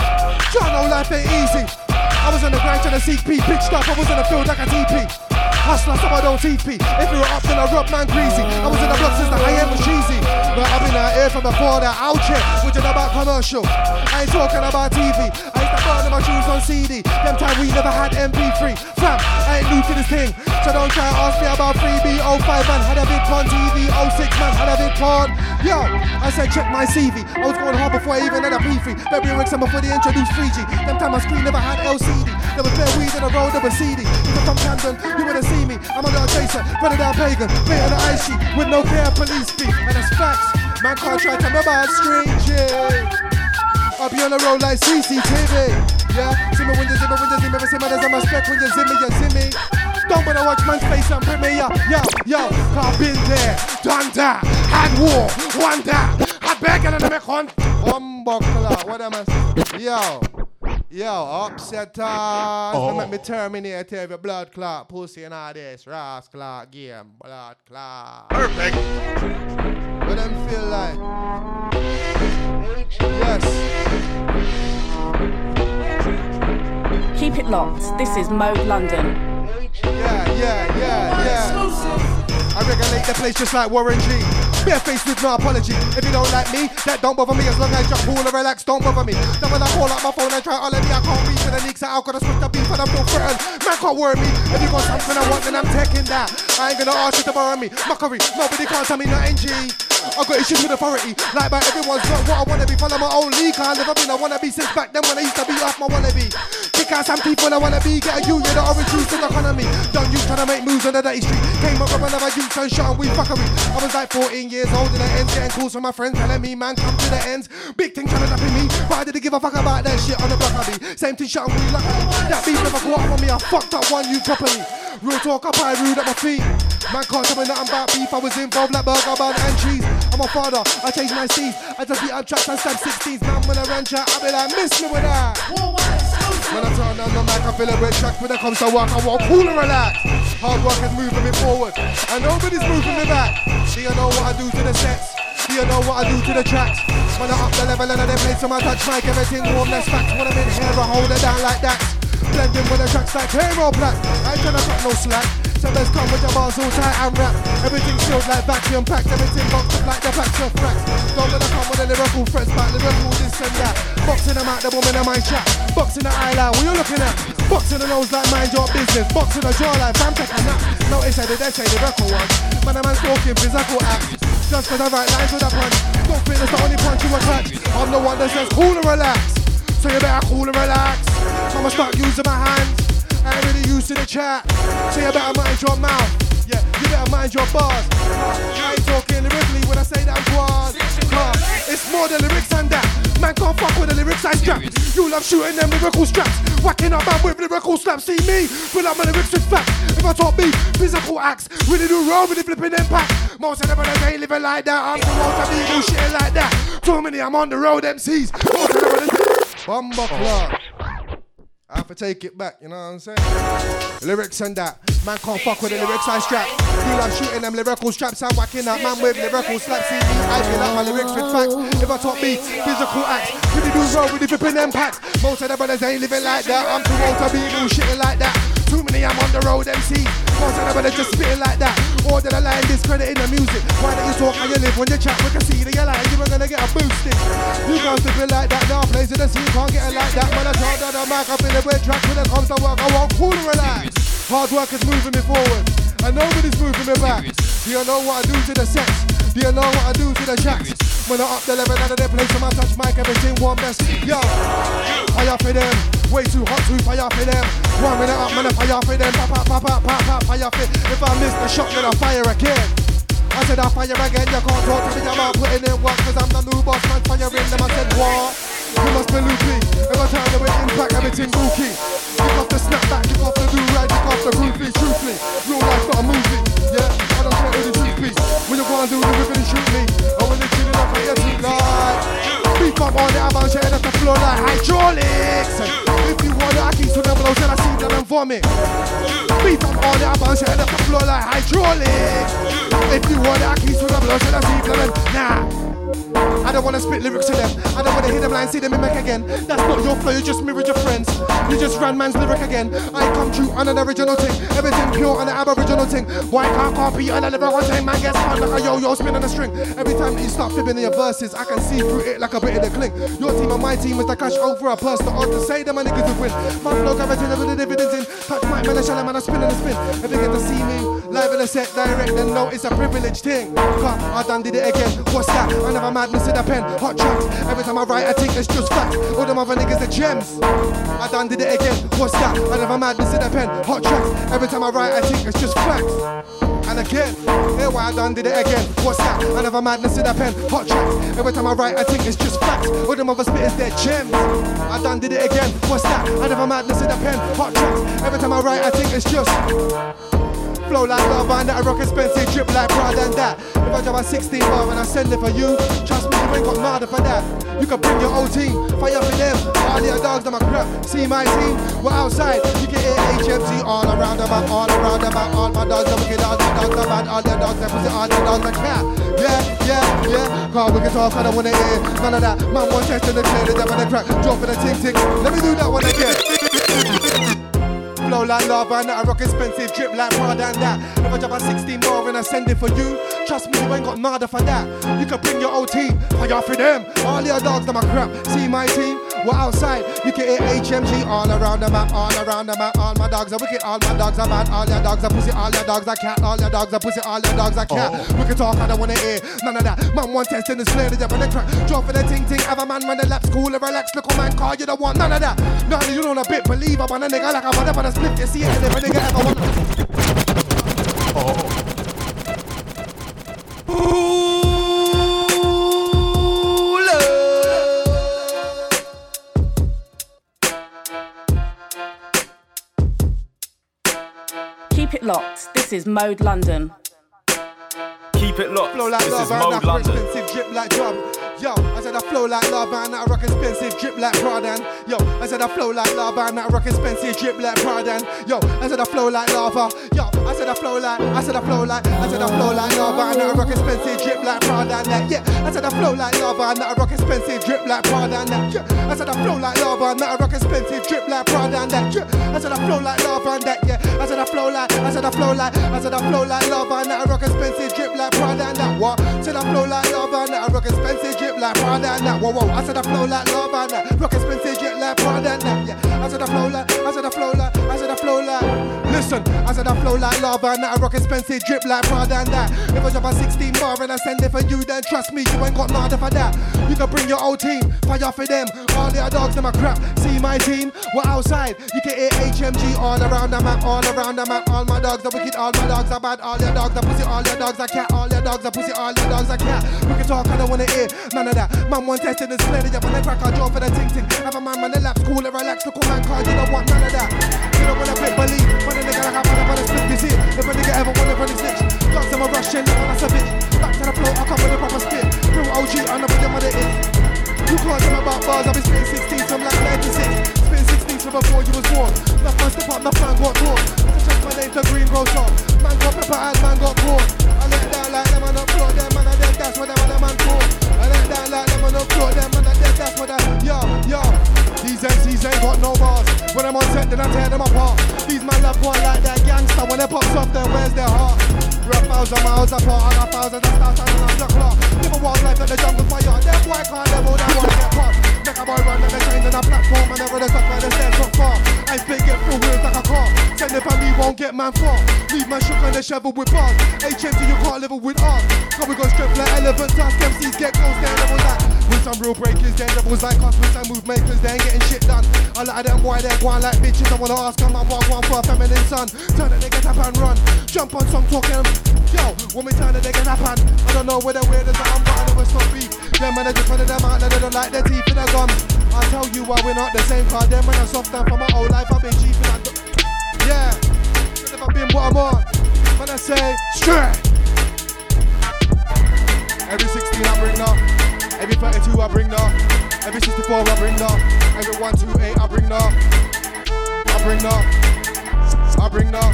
Y'all know life ain't easy. I was on the grind trying to seek P. Pitched up, I was in the field like a TP. Hustler, so I don't TP. If you're up, then I rub man greasy. I was in the block since the AM was cheesy. But I've been out here from before that. I'll check, which is about commercial. I ain't talking about TV. I used to burn my shoes on CD. Them time we never had MP3. Fam, I ain't new to this thing. So don't try to ask me about 3B05 man. Had a big con TV. 06 man had a big con. Yo, I said check my CV. I was going hard before I even had a P3. February some before they introduced 3G. Them time my screen never had LCD. There was bare weed in the road, there was CD. From Camden, you would have seen me. I'm a little chaser, running down pagan, bait on the sheet with no care police beat. And that's facts. Man can't try to me about strange. Yeah. I'll be on the road like CCTV. Yeah, see me when you see me when you see me, see me there's a respect when you see me, you see me. Don't wanna watch man's face and bring me up. Yo, yo, I've been there, done that, had war, won that, had begging and I make on. Humbuckler, what am I? saying? Yo. Yo, upset us. Oh. Make me terminate every blood clot, pussy and all this. Ras clot game, blood clot. Perfect. What them feel like? Yes. Keep it locked. This is Mode London. Yeah, yeah, yeah, yeah. I regulate the place just like Warren G. Bare face with no apology. If you don't like me, that don't bother me. As long as you're cool and relax, don't bother me. Then when I call up my phone and try all of me, I can't reach for the leaks out. Gotta switch the beef and I feel threatened. Man can't worry me. If you got something I want, then I'm taking that. I ain't gonna ask you to borrow me. Mockery, nobody can't tell me nothing, G. I got issues with authority, like by everyone's got what I wanna be. Follow my own league, I've never been a wannabe since back then when I used to be off my wannabe. Kick out some people I wanna be, get a you're the orange juice in the economy. Don't you to make moves on the dirty street? Came up with another youth and shot and we fuckery. I was like 14 years old in the ends, getting calls from my friends telling me, man, come to the ends. Big thing trying to up in me, but I didn't give a fuck about that shit on the block I be. Same thing shot and we luckily. That beef never caught up on me, I fucked up one you properly. Real talk, I rude at my feet. Man can't tell me nothing about beef, I was involved like burger bun and cheese. I'm a father, I changed my seeds. I just beat up tracks and stab 16s. Man, when I run chat, I be like, miss me with that. When I turn on the mic, I feel a red track. When it comes to work, I walk cool and relax. Hard work is moving me forward, and nobody's moving me back. Do you know what I do to the sets? Do you know what I do to the tracks? When I up the level and I then play to my touch mic, everything warm, that's facts. When I'm in here, I hold it down like that. Blending with the tracks like Hero Black. I ain't tryna cut no slack. So let's come with the bars all tight and rap. Everything sealed like vacuum packed. Everything boxed up like the packs of cracks. Don't let her come with the lyrical threats back. Lyrical this and that. Boxing them out, the woman in my chat. Boxing the eye like, what you looking at? Boxing the nose like mind your business. Boxing the jaw like fam taking that. No, they say they, they say the record one. Man, a man's talking physical acts. Just cause I write lines with a punch. Don't think it's the only punch you attract. I'm the one that says cool and relax. So you better cool and relax. I'ma start using my hands. Ain't really used to the chat. So you better mind your mouth. Yeah, you better mind your bars. I ain't talking lyrically when I say that quad. It's more than lyrics than that. Man can't fuck with the lyrics I strap. You love shooting them lyrical straps. Whacking up man with lyrical slaps. See me, fill up my lyrics with facts. If I talk me, physical acts. Really do roll, really flipping impact. Most of them ain't living like that. I'm too old to be shit like that. Too many, I'm on the road MCs. Most of them brothers. Bumba club. I have to take it back, you know what I'm saying? Lyrics and that. Man can't fuck with the lyrics I strap. You love shooting them lyrical straps. I'm whacking up man with lyrical slaps. See me, I feel like my lyrics with facts. If I talk beats, physical acts. Really do roll, really flipping them packs. Most of the brothers ain't living like that. I'm too old to be bullshitting like that. Too many, I'm on the road MC. Most of the brothers just spitting like that. Or did I lie discrediting the music? Why don't you talk how you live when you chat? We can see that you're. You were gonna get a boosted. You can't it like that. Now plays in the scene, can't get it like that. Man, I told her the mic up in the bed track when it comes to work. I won't cool and relax. Hard work is moving me forward. And nobody's moving me back. Do you know what I do to the sex? Do you know what I do to the tracks? When I up the level out of their place, when I touch mic, everything one best. Yo, fire for them. Way too hot to fire for them. One minute up, man, I fire for them. Pop, pop, pop, pop, pop, pop, fire for If I miss the shot, then I fire again. I said I fire again, you can't talk to me about putting in work Cause I'm the new boss man, firing them, I said what? You must be loopy, every time they with impact, everything gooky Kick off the snapback, kick off the do-rag, kick off the groovy, truthfully Real life's not a movie, yeah, I don't care who the truth be When you go and do the rip and shoot me Or when they chilling up at your seat like Beef up on the shitting off the floor like hydraulics. If you want I keep to them blows and I see them and vomit? Beef up on the shitting off the floor like hydraulics. If you want I keep to them blows and I see them and nah I don't wanna spit lyrics to them. I don't wanna hear them line, see them mimic again. That's not your flow, you just mirrored your friends. You just ran man's lyric again. I come true on an original thing. Everything pure on an aboriginal thing. Why can't copy on a lyrical thing? Uh, Man gets fun like a yo-yo spin on a string. Every time that you start flipping in your verses, I can see through it like a bit of the clink. Your team and my team is the clash over a personal odds to say them and niggas would win. My flow guaranteed the dividends in. Touch my man, I shall man, I spin and I spin. If you get to see me live in a set direct, then no, it's a privileged thing. Cut, I done did it again. What's that? I never madness in a pen. Hot tracks. Every time I write, I think it's just facts. All them other niggas are gems. I done did it again. What's that? I never madness in a pen. Hot tracks. Every time I write, I think it's just facts. And again, here why I done did it again. What's that? I never madness in a pen. Hot tracks. Every time I write, I think it's just facts. All them other spitters, they're gems. I done did it again. What's that? I never madness in a pen. Hot tracks. Every time I write, I think it's just. Flow like love and that I rock expensive drip like Prada and that. If I drive a 16 bar and I send it for you, trust me, you ain't got nada for that. You can bring your old team, fire for them. All your dogs, them a crap. See my team, we're outside. You can hear HMT all around about, all around about. All my dogs, them wicked, all the dogs, the bad, all their dogs, them pussy, all their dogs, the cat. Yeah, yeah, yeah. Cause we can talk, I don't wanna hear none of that. Man, one test in the clear, the devil, the crack. Drop in the ting ting. Let me do that one again. Flow like lava and that I rock expensive drip like Prada and that. If I drop a 16 more and I send it for you, trust me, you ain't got nada for that. You can bring your old team, fire for them. All your dogs, them are crap. See my team, we're outside. You can hear HMG all around the map, all around the map. All my dogs are wicked, all my dogs are bad. All your dogs are pussy, all your dogs are cat. All your dogs are pussy, all your dogs are cat. Oh. We can talk, I don't wanna hear none of that. Man, one test in the slay, the devil, the crack. Drop for the ting ting, have a man run the laps, cool and relax. Look, oh man, call you don't want none of that. None of you don't a bit believe I'm on a nigga like I wanna, but I split you see it, and if a nigga ever want. Keep it locked. This is Mode London. Keep it locked. Flow like This love is Mode that London. expensive drip like drum. Yo, I said I flow like lava and I rock expensive drip like Prada. Yo, I said I flow like lava and I rock expensive drip like Prada. Yo, I said I flow like lava. Yo, I said I flow like, I said I flow like, I said I flow like lava and I rock expensive drip like Prada. Yeah, I said I flow like lava and I rock expensive drip like Prada. Yeah, I said I flow like lava and I rock expensive drip like Prada. Yeah, I said I flow like lava and that. Yeah, I said I flow like, I said I flow like, I said I flow like lava and I rock expensive drip like Prada. That. What? Said I flow like lava and. I rock expensive drip like Prada and that. Whoa, whoa. I said I flow like lava and that. Rock expensive drip like Prada and that. Yeah. I said I flow like. I said I flow like. I said I flow like. Listen, I said I flow like lava and that. I rock expensive drip like Prada and that. If I drop a 16 bar and I send it for you, then trust me, you ain't got nada for that. You can bring your old team, fire for them. All the dogs, them a crap. See my team, we're outside. You can hear HMG all around the map, all around the map. All my dogs are wicked, all my dogs are bad. All your dogs are pussy, all your dogs are cat. All your dogs are pussy, all your dogs are cat. We can talk, I don't wanna hear none of that. Man, one testing is plenty. You wanna crack a jaw for the ting ting. Have a man, man, the laps, cool and relax. Look, man, cause you don't want none of that. You don't wanna fit believe. When a nigga like a mother, wanna split this here. If a nigga ever wanna run his snitch, dogs them a no one that's a bitch. Back to the flow, I come with a proper spit. Real OG, I know what your mother is. You can't tell about bars, I've been spitting 16 from like 96. Spitting 16 from before you was born. My first step up, my fan got torn. I change my name to Green Grows Up. Man got pepper and man got corn. I let down like them on the floor, them man are dead, that's what them other man for. I let down like them on the floor, them man are dead, that's what I, yo, yo. When I'm on set, then I tear them apart. These man love boy like that gangster. When they pops off, then where's their heart? We're a thousand miles apart, I got thousands of stars and I'm the clock. Live a wild life at the jungle fire. That boy can't level, that boy get past. Make a boy run and they change on a platform and never the stuff where they stand so far. I spit get through wheels like a car. Send it and me won't get man far. Leave man shook on the shovel with bars. HMG, you can't level with us. Cause we go straight like elephant tusk. MCs get close, they level like. With some real breakers, then devils like us. With some move makers, they ain't getting shit done. A lot of them why they're going like bitches. I wanna ask them, I'm walk one for a feminine son. Turn it, they get up and run. Jump on some talking. Yo, we turn it, they get up and I don't know where the weirdest I'm, but I know it's not beef. Them man, I just of them out, and they don't like their teeth in their gums. I tell you why we're not the same, cause them man are soft down for my whole life. I've been cheap and I do- Yeah, never been what I'm on. When I say straight. Every 16 I bring up. Every 32 I bring up. Every 64 I bring up. Every 128 I bring up. I bring up. I bring up.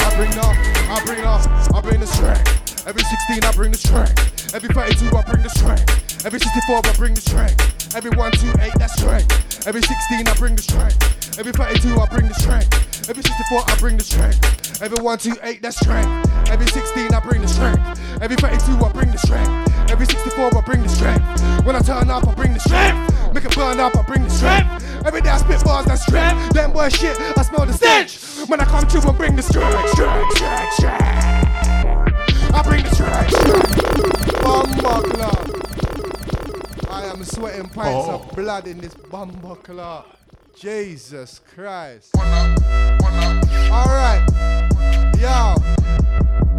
I bring up. I bring up. I bring the strength. Every 16 I bring the strength. Every 32 I bring the strength. Every 64 I bring the strength. Every 128 that's strength. Every 16 I bring the strength. Every 32 I bring the strength. Every 64 I bring the strength. Every 128 that's strength. Every 16 I bring the strength. Every 32 I bring the strength. Every 64 I bring the strength. When I turn up I bring the strength. Make it burn up I bring the strength. Every day I spit bars that's strength. Them boy shit I smell the stench. When I come to I bring the strength, strength, strength, strength. I bring the strength. Bumba club. I am sweating pints of oh. blood in this bumba club. Jesus Christ. Alright. Yo.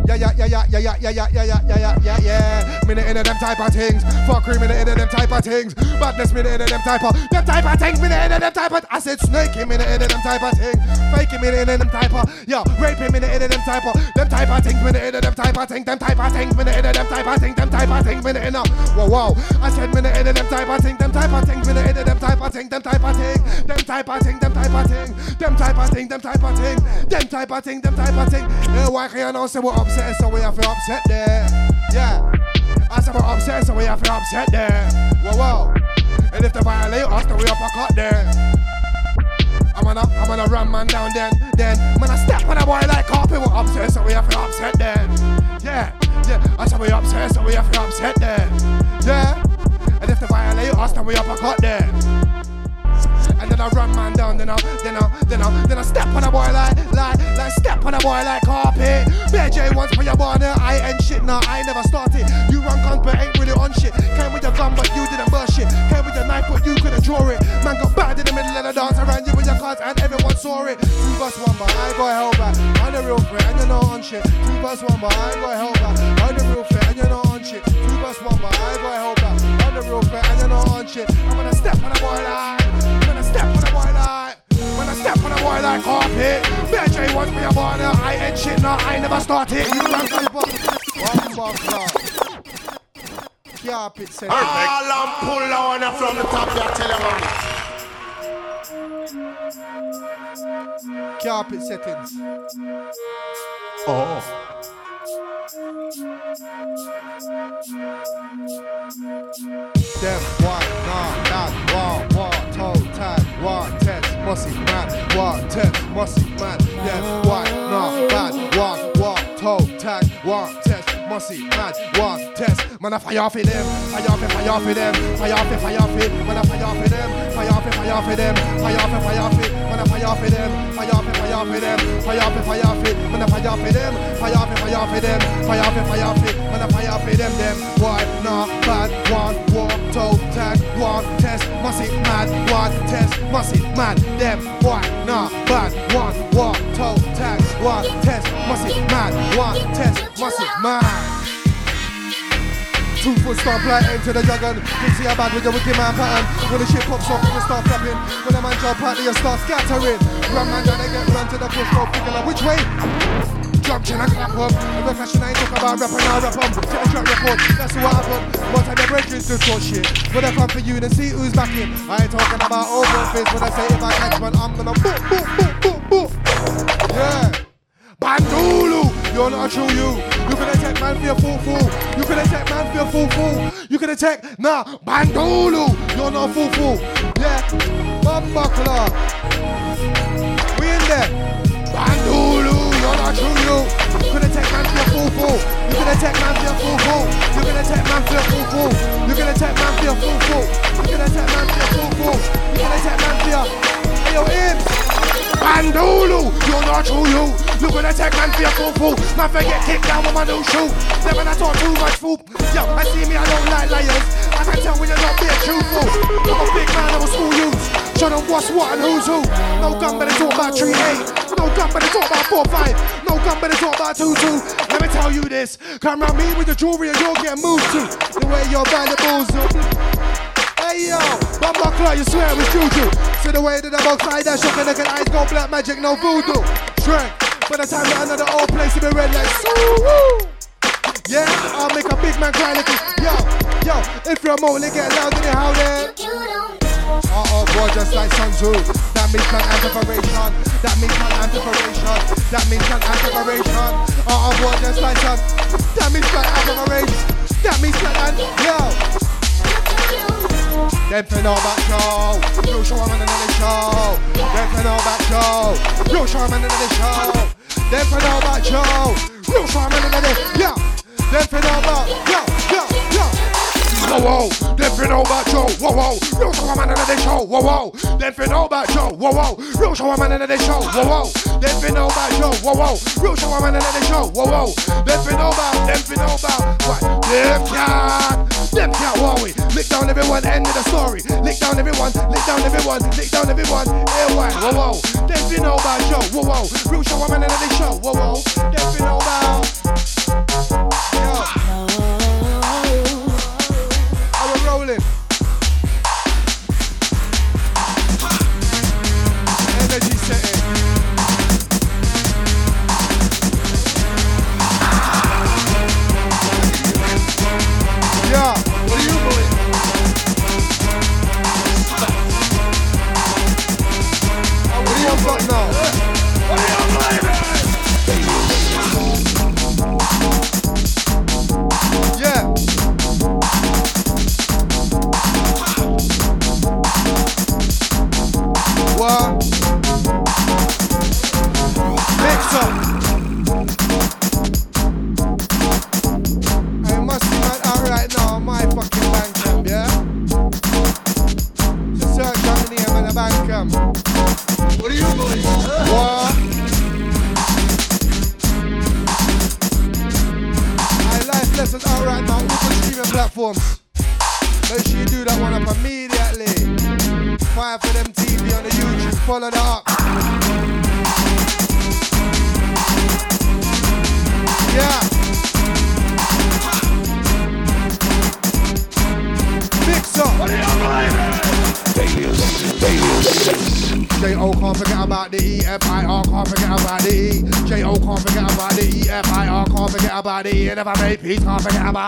Yeah, yeah, yeah, yeah, yeah, yeah, yeah, yeah, yeah, yeah, yeah, yeah, yeah. Minute into them type of things. Fuckery, minute into them type of things. Badness, minute into them type of, them type of things. Minute into them type of, I said snaking, minute into them type of things. Faking, minute into them type of, yo, raping, minute into them type of, them type of things. Minute into them type of things. Them type of things, minute into them type of things. Them type of things, minute into, whoa, whoa. I said minute into them type of things. Them type of things, minute into them type of things. Them type of things. Them type of things. Them type of things. Them type of things. Them type of things. Them type of things. Them type of things. Yeah, why can't know say we're upset, so we have to upset there. Yeah. I said we're upset, so we have to upset there. Whoa, whoa. And if they violate us, then we uppercut there. I'm gonna, I'm gonna run man down then, then when I step on a boy like carpet, we're upset, so we have to upset then. Yeah, yeah. I said we upset, so we have to upset then. Yeah. And if they violate us, then we uppercut there. And then I run man down, then I, then I, then I, then I step on a boy like, like, like step on a boy like carpet. Bear J once for your barner, I ain't shit, nah, I never started. You run guns but ain't really on shit. Came with your gun but you didn't burst shit. Came with your knife but you couldn't draw it. Man got bad in the middle of the dance around you with your cards and everyone saw it. Two verse one but I got hell back. I'm the real threat and you're not on shit. Two verse one but I got hell back. I'm the real threat and you're not on shit. Two verse one but I got hell back. I'm the real threat and you're not on shit. I'm gonna step on a boy like. Boy like carpet, Bear J wants me a barner, I ain't shit, nah, I never started. You run for your One more club. Carpet said. All I'm pull on from the top, I tell you, man. Carpet settings. Oh. Them one, nah, bad, war, war, toe, tag, one test, musty man. One test, musty man. Yes, why not bad? One, one toe, tag. One test, musty man. One test, man. I fire for them. Fire for, fire for them. Fire for, fire for. Man, I fire for them. Fire for, fire for them. Fire for, fire for. Man, I fire in them. Fire off fire in them. Fire off fire it. Man, I fire in them. Fire off fire in them. Fire off fire it. Man, I fire in them. Them, why, nah, bad, one, war, toe, tag, one, test. Mossy, mad, one, test. Mossy, mad, them, why, nah, bad, one, war, toe, tag, one, test. Mossy, mad, one, test. Mossy, mad. Two foot stomp right into the dragon. Can see how bad with the wicked man pattern. When the shit pops off, you start flapping. When the man jump out, you start scattering. Run man down, they get run to the push, go figure out which way. Jump, chin and clap up. And the fashion I ain't talk about rapping, I rap up. Take a track record, that's what happened. One time the brethren do talk shit. When I come for you, then see who's backing. I ain't talking about open face. When I say if I catch man, I'm gonna boop, boop, boop, boop, boop. Yeah. Bandulu, you're not a true you. You can attack man for your fool fool. You can attack man for your fool fool. You can attack, nah, Bandulu, you're not a fool fool. Yeah, Bumbuckler. We in there. Bandulu, you're not a true you. You can attack man for your fool fool. You can attack man for your fool fool. You can attack man for your fool fool. You can attack man for your fool fool. You can attack man for your fool fool. You can attack man for your. Hey, yo, Ibs. Bandulu, you're not true you. Look at the tech man for your fool fool. Man forget kick down with my new shoe. Never I talk too much fool. Yo, I see me, I don't like liars. I can tell when you're not being truthful. I'm a big man, I'm a school youth. Show them what's what and who's who. No gun, better talk about tree eight. No gun, better talk about four five. No gun, better talk about two two. Let me tell you this. Come round me with the jewelry and you'll get moved to. The way your valuables look. Hey yo, more clock, you swear it was juju. See the way that the box eye that shook and look at eyes go black magic, no voodoo. Shrek, by the time you're another old place, you be red like woo. Yeah, I'll make a big man cry like this. Yo, yo, if you're a mole, get loud in the house then. Uh-oh, boy, just like Sun Tzu. That means man antiparation. That means man antiparation. That means man antiparation. Uh-oh, boy, just like Sun. That means man antiparation. That means man and yo. Them for about show. Real show in the show. Them for about show. Real show in the show. Them for about show. Real show in the yeah. Them about yo yo yo. Whoa whoa. Them about show. Whoa whoa. Real show in the show. Whoa whoa. Them for about show. Whoa whoa. Real show in the show. Whoa whoa. Them for about show. Whoa whoa. Real show in the show. Whoa whoa. Them for about. Them about what? Them can't. Them can't worry. Lick down everyone, end of the story. Lick down everyone, lick down everyone, lick down everyone. Air wine, whoa whoa. Them fi know about show, whoa whoa. Real show, I'm in the show, whoa whoa. Them fi know about. Yo.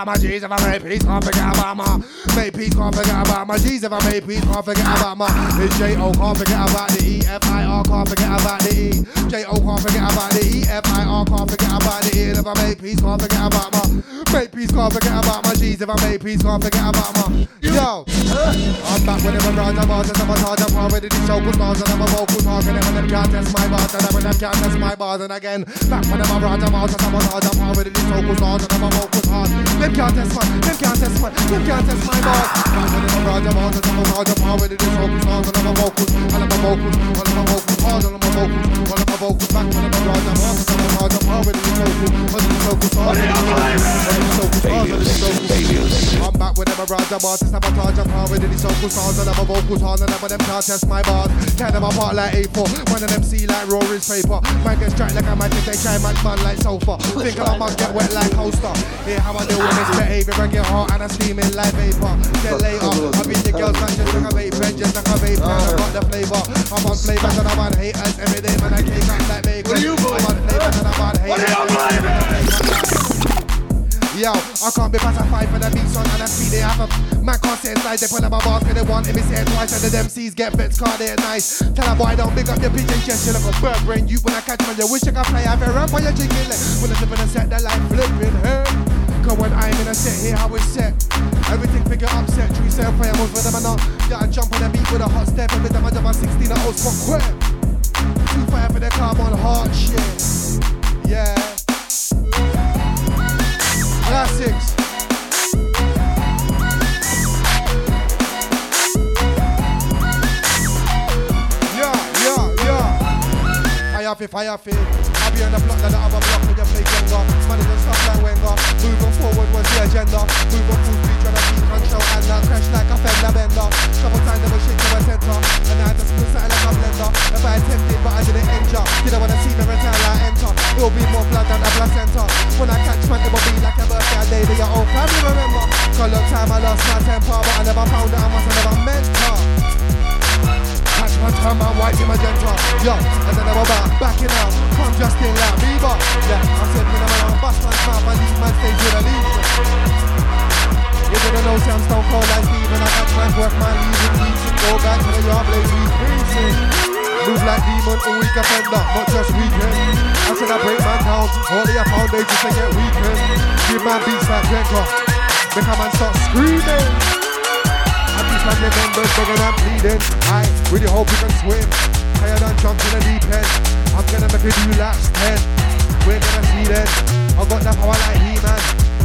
My G's. If I make peace, can't forget about my make peace, can't forget about my G's. If I make peace, can't forget about my it's J.O. can't forget about the E-F-I-R, can't forget about the E. J.O. can't forget about the E-F-I-R, can't forget about the E. If I make peace, can't forget about my make peace, can't forget about my G's. If I make peace, can't forget about my yo. I'm back with them around the bars and sabotage. I'm already the good bars and I'm a vocal talking, them when them can't test my bars, and when them can't test my bars, and again, back when them a rage about, and I'm a rage about, with these vocals hard, and I'm a vocals hard. Them can't test my, them can't test my, them can't test my bars. Back when them a rage about, and I'm a rage about, with these vocals hard, and I'm a vocals, and I'm a vocals, and I'm a vocals hard, and I'm a vocals, and I'm a vocals. Back when them a rage about, and I'm a rage about, with these vocals, with these vocals hard, and I'm a vocals, and these vocals hard, and these vocals. I'm back with them a rage about, and sabotage, I'm hard with these vocals hard, and I'm a vocals hard, and I'm them can't test my bars. Tear them apart like A4, one of them see like Rory's paper. Man get strapped like a magic, they try match man like sofa. Think I must get wet like coaster. Hear how I deal with misbehavior, I get hot and I steaming like vapor. Then later, I beat the girls man just like a vape pen, just like a vape pen. I got the flavor. I'm on flavors and I'm on haters every day, man. I cake up like bacon. What are you I'm on flavors and I'm on haters. Yo, I can't be pacified for the beats on and I see they have a man can't say inside they put up my bars cause they want me say it twice and the MCs get vets car they nice. Tell a boy don't big up your pigeon chest, you look a bird brain you when I catch man, you wish you could play I have a rap on your chicken leg. When I flip in a set that like flipping her. Cause when I'm in a set, hear how it's set. Everything figure upset, tree set fire most for them and not. Yeah, I jump on the beat with a hot step with them I jump on 16 at old spot quick. Too fire for the carbon hard shit. Yeah. Classics. Fire fi, fire fi. I be on the block like the other block when you play Jenga. Money don't stop like Wenger. Moving forward was the agenda. Moving full speed, trying to keep control and now stone cold like Steve and I catch my work, my leaving decent. Go back to the yard, blaze we. Move like demon, all week offender, not just weekend. I said I break man down, only a foundation to get weekend. Give man beats like Jenka, make a man start screaming. I beat like your members begging and pleading. I really hope you can swim. Higher than jump in the deep end. I'm gonna make you do laps 10. We're gonna see then. I got that power like He-Man.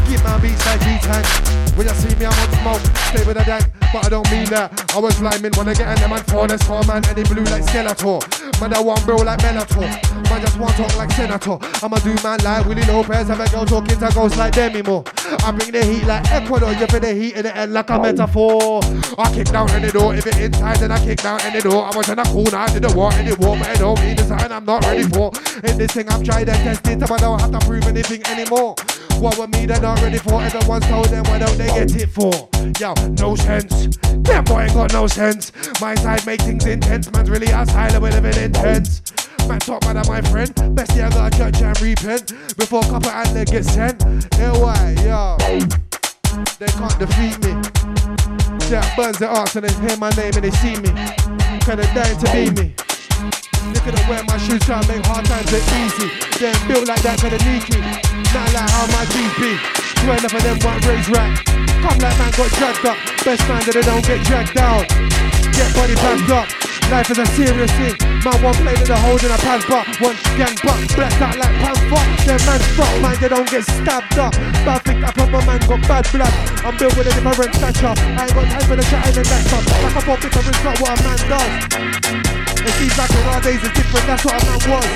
Keep my beats like D-Tank. When you see me, I'm on smoke. Stay with the dank, but I don't mean that. I was liming when I get in the man for this four man and he blue like Skeletor. Man, I want bro like Bellator. Man, just want talk like Senator. I'ma do man like Willie Lopez. Have a girl talking to ghosts like Demi Moore. I bring the heat like Ecuador. You feel the heat in the end like a metaphor. I kick down any door. If it inside, then I kick down any door. I was in a cool I didn't want any war, but I don't need the sign I'm not ready for. In this thing, I've tried and tested, but I don't have to prove anything anymore. What with me, they're not ready for. Everyone's told them, why don't they get it for? Yo, no sense. That boy ain't got no sense. My side make things intense. Man's really outside and we're living intense. Man, top man, my friend. Best year I got a church and repent before couple and they get sent. Yeah, why, yo? They can't defeat me. Jack burns their arse and they hear my name and they see me. Kinda dying to be me. At them wear my shoes, try and make hard times look easy. They ain't built like that, kinda sneaky. Not like how my G's be. Swear enough of them want raise right. Come like man got dragged up. Best man that they don't get dragged down. Get body backed up. Life is a serious thing. Man, one play with the hold in a pants but one gang butt, blacked out like panther. Them man fuck, man, they don't get stabbed up. But I think that proper man got bad blood. I'm built with a different stature. I ain't got time for the chatting and that stuff. Like a pop it it's not what a man does. It seems like in our days it's different, that's what a man was.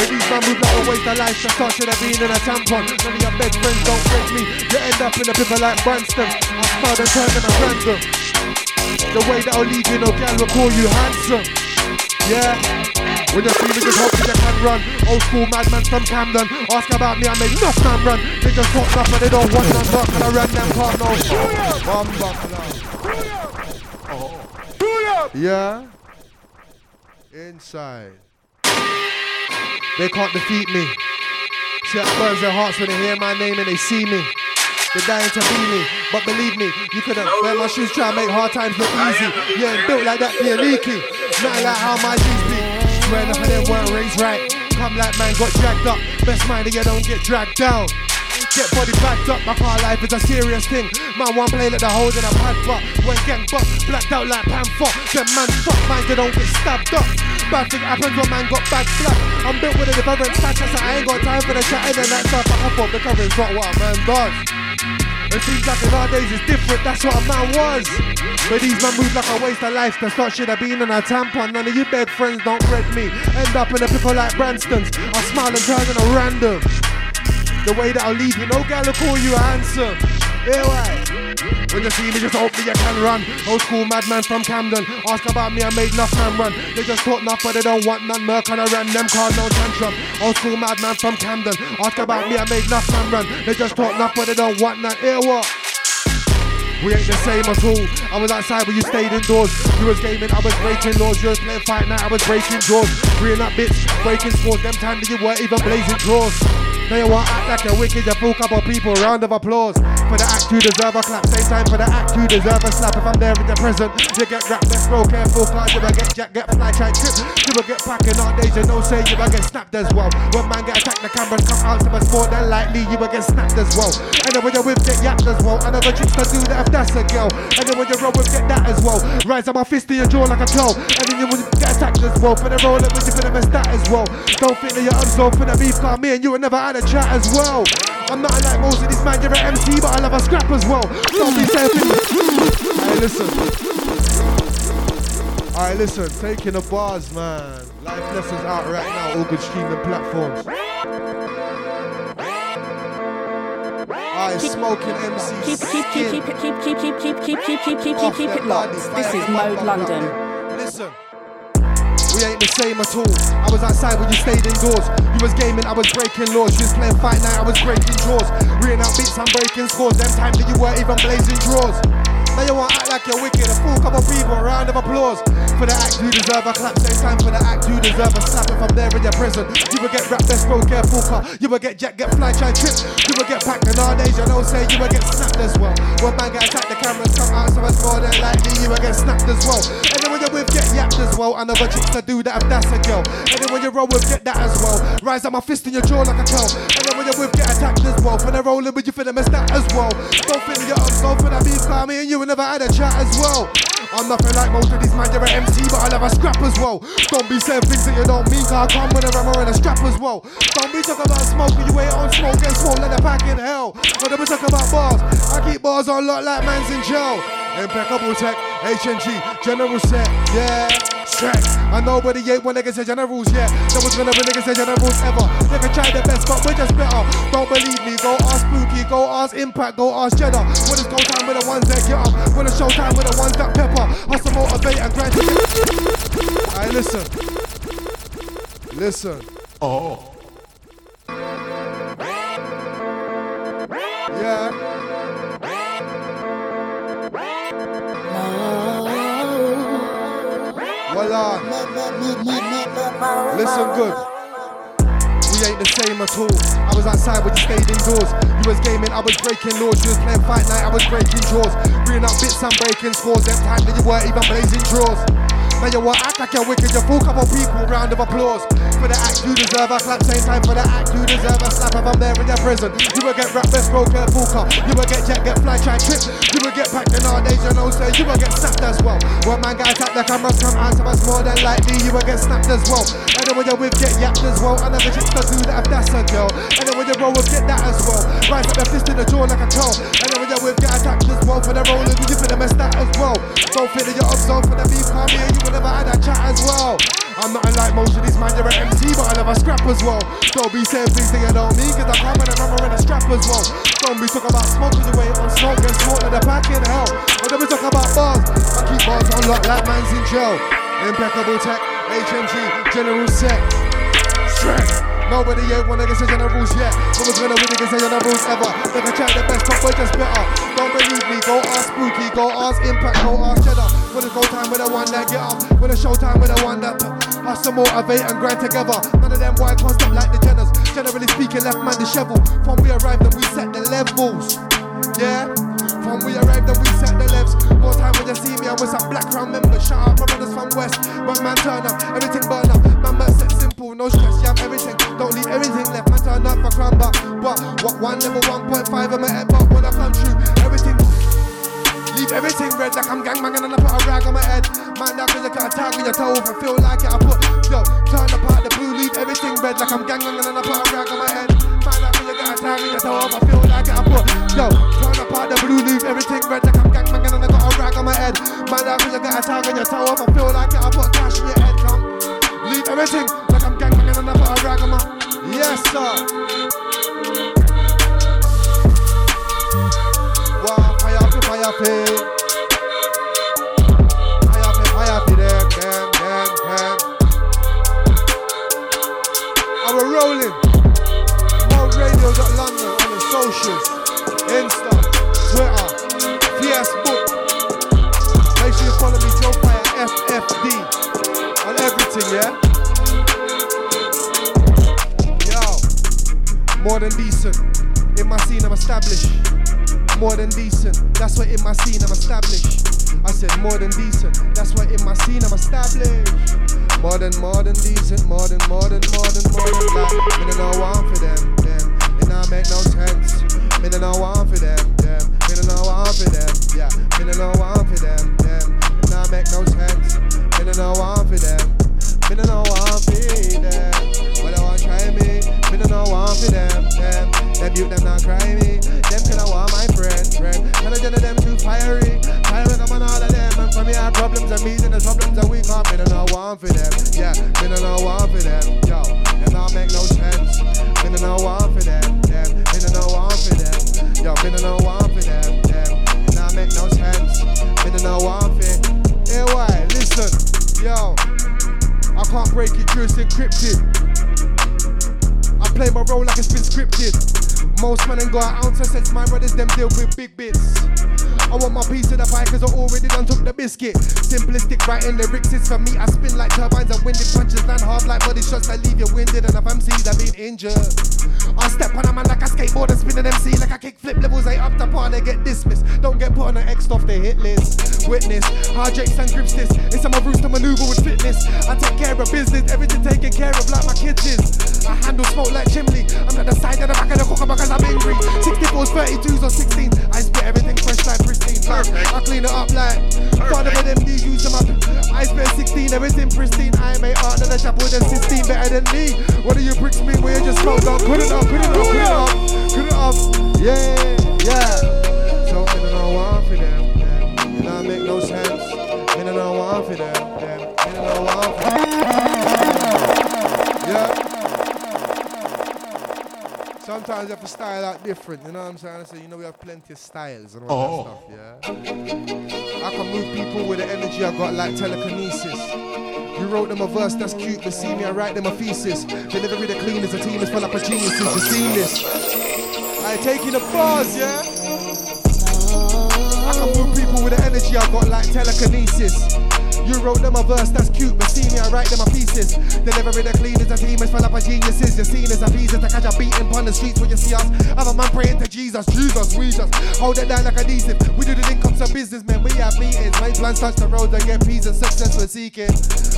But these man move like a waste of life, just should have been in a tampon. None of your best friends don't break me. You end up in a pickle like Branston. I smiled and turned them a random. The way that I'll leave you, no gal will call you handsome. Yeah. When you see me, just hope you can run. Old school madman from Camden. Ask about me, I make enough man run. They just talk enough, but they don't want none. But I run them can't know. One buckler. Yeah. Inside. They can't defeat me. See that burns their hearts when they hear my name and they see me. They're dying to be me, but believe me, you couldn't wear my shoes, try and make hard times look easy. You ain't built like that, you're leaky. Not like how my G's be. Swear enough of them weren't raised right. Come like man got dragged up. Best mind you don't get dragged down. Get body backed up, my car life is a serious thing. Man, one play like the holes in a pad, but when gang buck, blacked out like panther. Them man fuck, man, they don't get stabbed up. Bad thing happens when man got bad flat. I'm built with a different status. I ain't got time for the chatting and that stuff. I thought the covering's not what a man does. It seems like nowadays it's different, that's what a man was. But these man move like a waste of life. The thought should have been in a tampon. None of you bed friends don't read me. End up in a pickle like Branston's. I smile and turn in a random. The way that I'll leave you, no gal will call you handsome. Yeah, why? When you see me, just hope me you can run. Old school madman from Camden. Ask about me, I made enough man run. They just talk enough, but they don't want none. Merc on a ram, them call no tantrum. Old school madman from Camden. Ask about me, I made enough man run. They just talk enough, but they don't want none. Hear what? We ain't the same at all. I was outside when you stayed indoors. You was gaming, I was breaking laws. You was playing fight night, I was breaking jaws. Freeing up bitch, breaking scores. Them time that you weren't even blazing drawers. Now you want act like you're wicked, you fool couple people. Round of applause. For the act you deserve a clap. Same time for the act you deserve a slap. If I'm there in the present, you get wrapped. Let's roll careful, cause you will get jack, get fly, try trip. You will get packing on days, you know say you will get snapped as well. When man get attacked, the cameras come out to us more than likely you will get snapped as well. And then when you whip, get yapped as well. Another chicks to do that if that's a girl. And then when you roll with, get that as well. Rise up my fist to your jaw like a toe. And then you will get attacked as well. For the roll up, with you finna miss that as well. Don't think that you're unsolved for the beef, cause me and you will never had a chat as well. I'm not like most of these man, you're an MC, but I love a scrap as well. Don't be selfish. Hey, listen. Alright, listen, taking the bars, man. Life lessons out right now, all good streaming platforms. Alright, smoking MC. Keep keep keep keep keep keep keep keep keep keep keep keep keep keep it locked. This is Mode London. Listen. We ain't the same at all. I was outside when you stayed indoors. You was gaming, I was breaking laws. You was playing fight night, I was breaking draws. Reading out beats, I'm breaking scores. Them times that you weren't even blazing draws. Now you want to act like you're wicked. A full couple people, round of applause. For the act you deserve a clap. Same time for the act you deserve a slap. If I'm there in your prison, you will get wrapped, let's go careful car. You will get jack, get fly, try trip. You will get packed in and nowadays you know say you will get snapped as well. When man get attacked, the cameras come out, so it's more than likely you will get snapped as well. And then when you're with, get yapped as well. Another chicks to do that if that's a girl. And then when you roll with, get that as well. Rise up my fist in your jaw like a towel. And then when you're with, get attacked as well. For the rolling with you, finna miss that as well. Don't feel your up, go for that beef, car me and you never had a chat as well. I'm nothing like most of these man, you're an MC, but I love a scrap as well. Don't be saying things that you don't mean, cause I come with a rammer and a strap as well. Don't be talking about smoking, you ain't on smoke, get smoke, like the pack in hell. Don't be talking about bars, I keep bars on lock like man's in jail. Impeccable tech, HMG, general set, yeah. Check. And nobody ain't when niggas say generals, yeah. No one's gonna be niggas say generals ever. They can try their best, but we're just better. Don't believe me, go ask Spooky, go ask Impact, go ask Cheddar. When it's go time with the ones that get up, when it's show time with the ones that pepper. Hustle, motivate, and grind. Alright, listen. Listen. Oh. Yeah. Listen good. We ain't the same at all. I was outside when you stayed indoors. You was gaming, I was breaking laws. You was playing fight night, I was breaking draws. Reading up bits I'm breaking scores. Them time that you weren't even blazing draws. Now you want act like you're wicked, you fool couple people, round of applause. For the act you deserve a clap, same time for the act you deserve a slap. If I'm there in your prison, you will get rap, best roll, careful car. You will get jet, get fly, try trip. You will get packed in nowadays, you know, say you will get snapped as well. When man get attacked, the cameras come out, so much more than likely you will get snapped as well. And then when you're with, get yapped as well. Another chicks to do that if that's a girl. And then when you roll with, get that as well. Rise up the fist in the jaw like a toe. And then when you're with, get attacked as well. For the rolling, you finna mess that as well. Don't feel you're up for the beef, come here, you will never had that chat as well. I'm not like most of these man, you're an MC, but I love a scrap as well. Don't be saying things that you don't mean, cause I come and I remember in a strap as well. Don't be talking about smoking your way on smoke and smoke like the back in hell. And then we talk about bars, I keep bars on lock like man's in jail. Impeccable tech, HMG, general set, strength. Nobody ain't one nigga say generals yet. No one's gonna win niggas say generals ever. They can try their best, but we're just better. Don't believe me, go ask Spooky, go ask Impact, go ask Cheddar. When it's go time with the one that get up, when it's show time with the one that hustle, motivate and grind together. None of them white can't step like the Jenners. Generally speaking, left man disheveled. From we arrived and we set the levels. Yeah. From we arrived and we set the levels. More time when you see me, I'm with some black crown members. Shout out my brothers from West. But man turn up, everything burn up. Man, man set simple, no stress, yeah, everything. Don't leave everything left, man turn up for crown but But what one level 1.5 I'm at but when I come true, everything. Leave everything red like I'm gangbanging and I put a rag on my head. Man, that cause I can't tag with your toe if I feel like it. I put, yo, turn apart the blue, leave everything red like I'm gangbanging and I put a rag on my head. Man, that cause I can't tag with your toe if I feel like it. I put, yo, turn apart the blue, leave everything red like I'm gangbanging and I got a rag on my head. Man, that cause I can't tag with your if I feel like. I put cash in your head, come. Leave everything like I'm gangbanging and I put a rag on my. Yes, sir. Wow, fire fire Fire up, socials. Insta, Twitter, Facebook. Make sure you follow me, Joe Fire FFD. On everything, yeah? Yo, more than decent. In my scene, I'm established. More than decent. That's what in my scene I'm established. I said more than decent. That's what in my scene I'm established. More than, more than decent. More than, more than, more than, more than like. Me no know one for them. Them. Not make no sense. Me no one for them. Them. Me no one for them. Yeah. Me no one for them. Them. It not make no sense. Me no one for them. Me no one for them. Well, they want try me. Me no one for them. Them. Them youth them not cry me. Them can I want my friend, friend. Can I get them too fiery? Fiery come on all of them. And for me, I problems and me and the problems that we come. Me no know one for them. Yeah, me no know one for them. Yo, them not make no sense. Me no know one for them. Them, me no know one for them. Yo, me no know one for them. Them, it not make no sense. Me no know one for. Hey, why? Listen, yo, I can't break it, just encrypted. I play my role like it's been scripted. Most men ain't got an ounce of sense, my brothers them deal with big bits. I want my piece of the pie cause I already done took the biscuit. Simplistic writing lyrics is for me. I spin like turbines and winded punches land hard like body shots that leave you winded. And if MCs I've been injured. I step on a man like a skateboard and spin an MC like a kickflip. Levels ain't up to par, they get dismissed. Don't get put on an X off the hit list. Witness how Jakes and grips this. It's on my roots to maneuver with fitness. I take care of business, everything taken care of like my kids is. I handle smoke like chimney. I'm at the side of the back of the cooker because I'm angry. 64s, 32s, or 16. I spit everything fresh like pristine. Perfect. I clean it up like Father of them these use them up. I spit 16, everything pristine. I make art than a chapel than 16 better than me. What do you bricks me where you just smoked up? Put it up, put it up, put it up, put it up. Yeah, yeah. So me no know one for them. them. Make no sense. Me no know one for them. them. Me no know one for them. Yeah. Sometimes you have to style out different, you know what I'm saying? So you know we have plenty of styles and all that oh. stuff, yeah. I can move people with the energy I got like telekinesis. You wrote them a verse that's cute, but see me, I write them a thesis. Delivery the cleanest, the team is full up of geniuses, you seen this. I taking the bars, yeah. I can move people with the energy I got like telekinesis. You wrote them a verse that's cute, but see me, I write them a pieces. Delivery the cleanest, the team is full up of geniuses. You're seen as a pieces to catch a beating on the streets when you see us. Have a man praying to Jesus, Jesus, we just hold it down like adhesive. We do the incomes of businessmen, we have meetings. My plans touch the road and get peace and success we're seeking.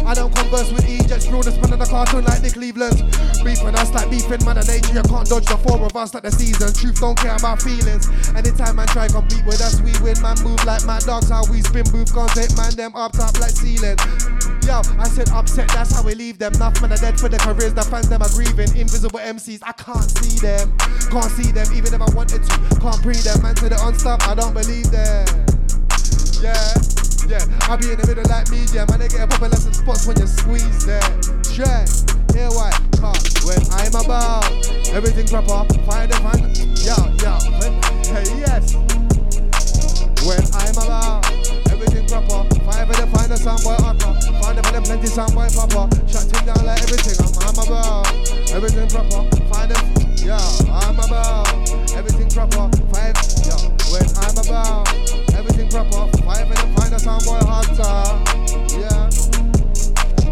I don't converse with Egypt, screw the spin of the cartoon like Nick Cleveland. Beefing us like beefing mother nature, you can't dodge the four of us like the season. Truth don't care about feelings. Anytime man try compete with us, we win. Man move like mad dogs, how we spin booth, can't take man them up top like ceiling. Yo, I said upset, that's how we leave them. Enough men are dead for the careers, the fans them are grieving. Invisible MCs, I can't see them. Can't see them, even if I wanted to. Can't breathe them, man to the unstop, I don't believe them. Yeah, yeah, I be in the middle like media, man. They get a proper lesson spots when you squeeze them. Yeah, hear why? Cause when I'm about everything proper, find the find. Yo, yo, when, hey, yes. When I'm about everything proper, five of them find a soundboy upper, find them them plenty soundboy proper, shut him down like everything. I'm, I'm about everything proper, find them. Yeah, I'm about everything proper, five. Yeah, when I'm about everything proper, five of them find a soundboy hotter. Yeah,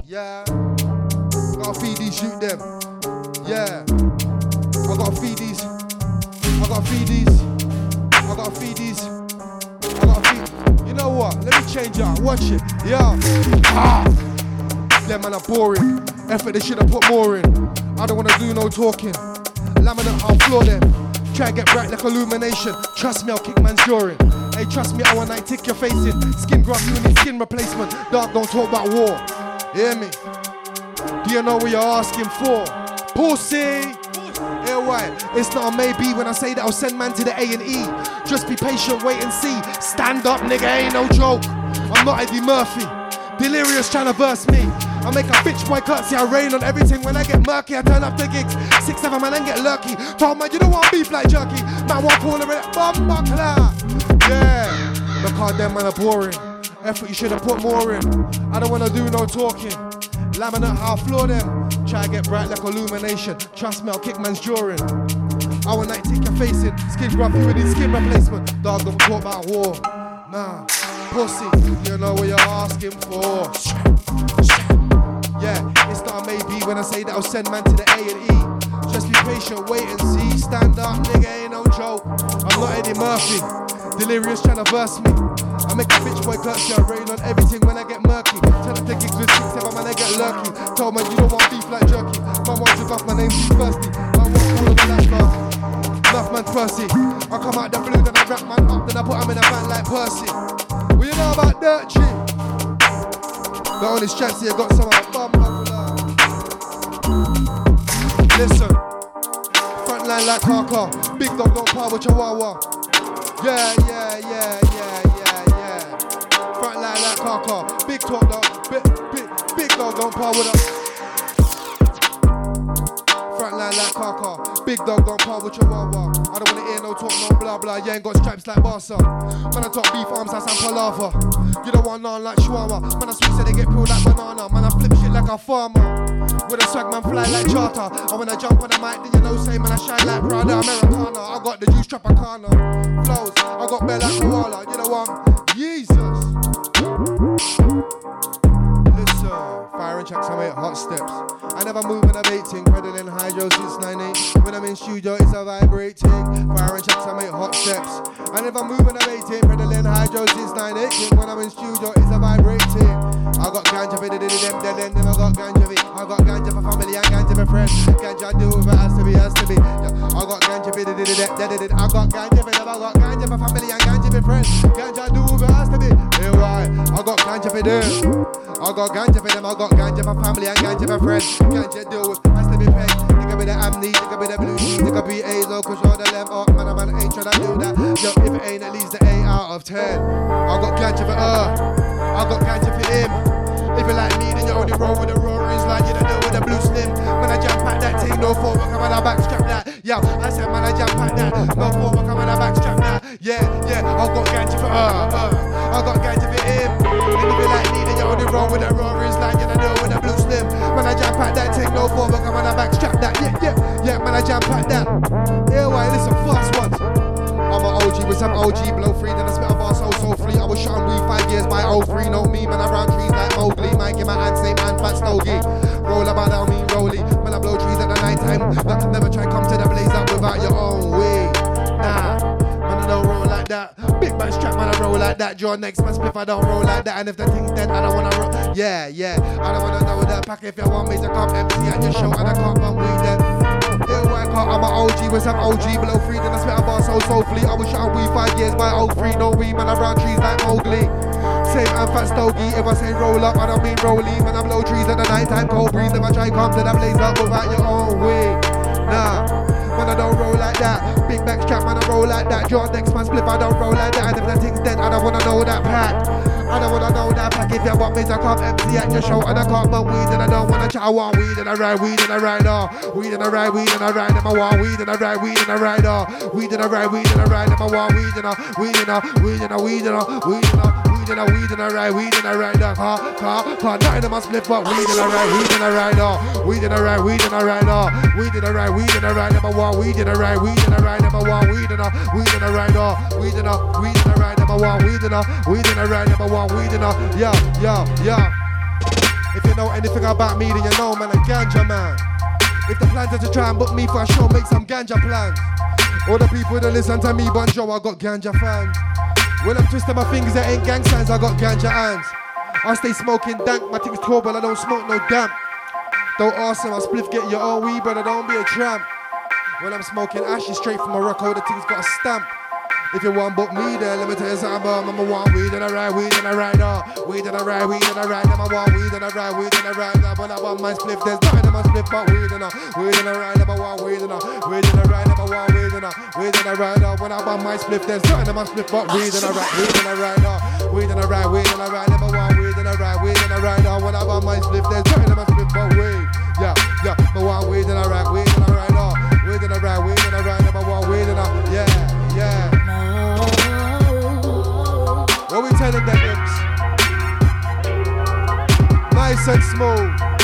yeah. I gotta feed these, shoot them. Yeah, I gotta feed these. I gotta feed these. I gotta feed these. Know what? Let me change it. Watch it. Yeah. Ah. Them man are boring. Effort they should have put more in. I don't wanna do no talking. Laminate, I'll floor them. Try and get bright like illumination. Trust me, I'll kick man's drawing. Hey, trust me, I night tick your face in. Skin graft, you need skin replacement. Dark, don't talk about war. Hear me? Do you know what you're asking for? Pussy! Yeah, why? It's not a maybe when I say that I'll send man to the A and E. Just be patient, wait and see. Stand up, nigga, ain't no joke. I'm not Eddie Murphy. Delirious trying to verse me. I make a bitch boy curtsy, I rain on everything. When I get murky, I turn up the gigs. Six, seven man and get lucky. Told man, you don't want beef like jerky. Man, one corner it, bum buckler. Yeah, because them man are boring. Effort you should have put more in. I don't wanna do no talking. Laminate, I'll floor them. Try to get bright like illumination. Trust me, I'll kick man's drawing. I will night take your face in. Skin gruff, you need skin replacement. Dog, don't talk about war. Nah, pussy, you know what you're asking for. Yeah, it's not a maybe when I say that I'll send man to the A and E. Just be patient, wait and see. Stand up, nigga, ain't no joke. I'm not Eddie Murphy. Delirious trying to verse me. I make a bitch boy curtsy, I rain on everything when I get murky. Them to gigs with six, seven man, I get lurky. Tell man you don't want beef like jerky. Man wants to my name too thirsty. Man wants all of that stuff. Enough man Percy. I come out the blue, then I wrap man up, then I put him in a van like Percy. What you know about Dirt G? The only straps here got some of bum Listen, front line like Kaka, big dog don't par with Chihuahua. Yeah, yeah, yeah, yeah, yeah, yeah. Front line like Kaka, big talk dog, big, big, big dog don't par with us. Like Kaka, big dog don't par with Chihuahua. I don't wanna hear no talk, no blah blah. You ain't got stripes like Barca. Man, I talk beef arms, I sound palava. You don't want none like Shawarma. Man, I sweet so they get peeled like banana. Man, I flip shit like a farmer. With a swag man fly like charter. And when I jump on the mic, then you know, say man, I shine like Prada Americana. I got the juice Tropicana. Flows, I got bare like koala. You know what? Jesus. Listen, fire and tracks, I make hot steps. I never move when I'm 18, pedaling hydro since 98. When I'm in studio, it's a vibrating. Fire and tracks, I make hot steps. I never move when I'm 18, pedaling hydro since 98. When I'm in studio, it's a vibrating. I got ganja for the them, them, them, them, I got ganja for I got ganja for family and ganja for friends. Ganja do if it has to be, has to be. I got ganja for the them, I got ganja for them, I got ganja for family and ganja for friends. Ganja do if it has to be. Hey, why? I got ganja for them. I got ganja for them, I got ganja for family and ganja for friends. Ganja if it has to be paid. Nigga with the amnesia, nigga with the blue nigga be A low, cause you're the lamb up, man, a man ain't tryna do that. Yo, if it ain't at least the 8 out of 10. I got ganja for her. I got ganja for him. If you like me, then you only roll with the roaring slide. You don't know with the blue slim. When I jump at that thing, no forward, come on, I backstrap that. Yo, I said, man, I jump at that. No forward, come on, I backstrap that. Yeah, yeah, I got ganja for her. Uh, I got ganja for him. And if you like me, then you only roll with the roaring slide. You don't know with the blue slim. When I jump at that thing, no forward, come on, I backstrap that. Yeah, yeah, yeah, man, I jump at that. Yeah, why? Listen, fast ones. I'm an OG with some OG blow free, then I spit a bar so so free. I was shot on weed five years by 03, no me, man. I round trees like Mowgli. Man, give my hand, same hand, fat stogie. Roll I don't mean rolly. Man, I blow trees at the night time. Like, never try come to the blaze up without your own way. Nah, man, I don't roll like that. Big man strap, man, I roll like that. Draw next man split, I don't roll like that. And if the thing's dead, I don't wanna roll. Yeah, yeah, I don't wanna know that pack. If you want me to come empty at your show, and I can't. Yeah, why can't I'm an OG with some OG below free, then I spit a bar so soulfully. I was shot on weed five years by 03, no weed, man, I round trees like Mowgli. Same and fat stogie, if I say roll up, I don't mean rolling. Man, I blow trees at the night time, cold breeze. If I try come to the blaze up without your own way. Nah, man, I don't roll like that. Big back strap, man, I roll like that. John next man split, I don't roll like that. And if the thing's dead, I don't wanna know that pack. I don't wanna know that pack. If you want me to come empty at your show, and I can't burn weed, and I don't wanna chat. I want weed, and I ride weed, and I ride off. Weed, and I ride weed, and I ride. And I want weed, and I ride weed, and I ride off. Weed, and I ride weed, and I ride. And I want weed, and I weed, and I weed, and I weed, and I weed, and I weed, and I weed, and I ride weed, and I ride. Car, car, car. Nothing in my split, but weed, and I ride weed, and I ride. Weed, and I ride weed, and I ride. Weed, and I ride weed, and I ride. I want weed, and I ride weed, and I ride. I want weed, and I weed, and I ride. Weed, and I weed, and I ride. I want weed, and I weed, and I ride. I want weed, and I yeah, yeah, yeah. If you know anything about me, then you know, man, a ganja man. If the plans are to try and book me for a show, make some ganja plans. All the people that listen to me, Bonjo, I got ganja fans. When I'm twisting my fingers, there ain't gang signs, I got ganja hands. I stay smoking dank, my thing's cold, but I don't smoke no damp. Don't ask them, I spliff, get your own weed, brother, don't be a tramp. When I'm smoking ashy straight from Morocco, the thing's got a stamp. If you want book me then let me tell you something about Mama want weed and I ride weed and I ride now Weed and I ride weed and I ride I want weed and I ride weed and I ride now When I want my spliff there's nothing in my spliff but weed and I Weed and I ride I want weed and I Weed and I ride I want weed and I Weed and I ride now When I want my spliff there's nothing in my spliff but weed and I ride Weed and I ride now Weed and I ride weed and I ride I want weed and I ride weed and I ride now When I want my spliff there's nothing in my spliff but weed Yeah, yeah, I want weed and I ride weed and I ride now Weed and I ride weed and I ride I want weed and I yeah what we telling them? Nice and smooth.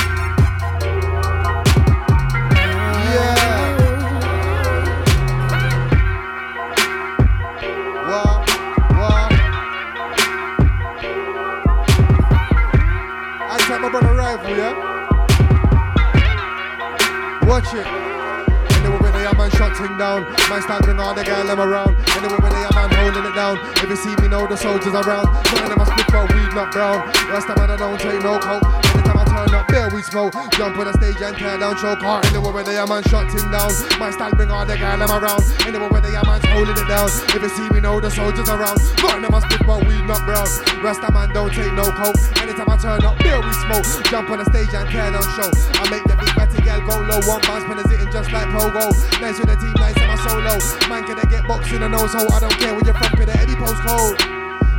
Down, man start bring all the girl around. And then when they have man holding it down, if you see me know the soldiers around. None them a split for weed, not brown. Last time I don't take no coke. Anytime I turn up, there we smoke. Jump on the stage and tear down choke heart. And then when they have man shot thing down, man start bring all the girl around. And then when they have man holding it down, if you see me know the soldiers around. None of them a split for weed, not brown. Rasta man don't take no coke. Anytime I turn up, there we smoke. Jump on the stage and tear down show. I make the big girl go low. One bounce pen is hitting just like pogo. Nice with the team, nice and my solo. Man, can they get boxed in the nose hole? I don't care where you're from, could any postcode.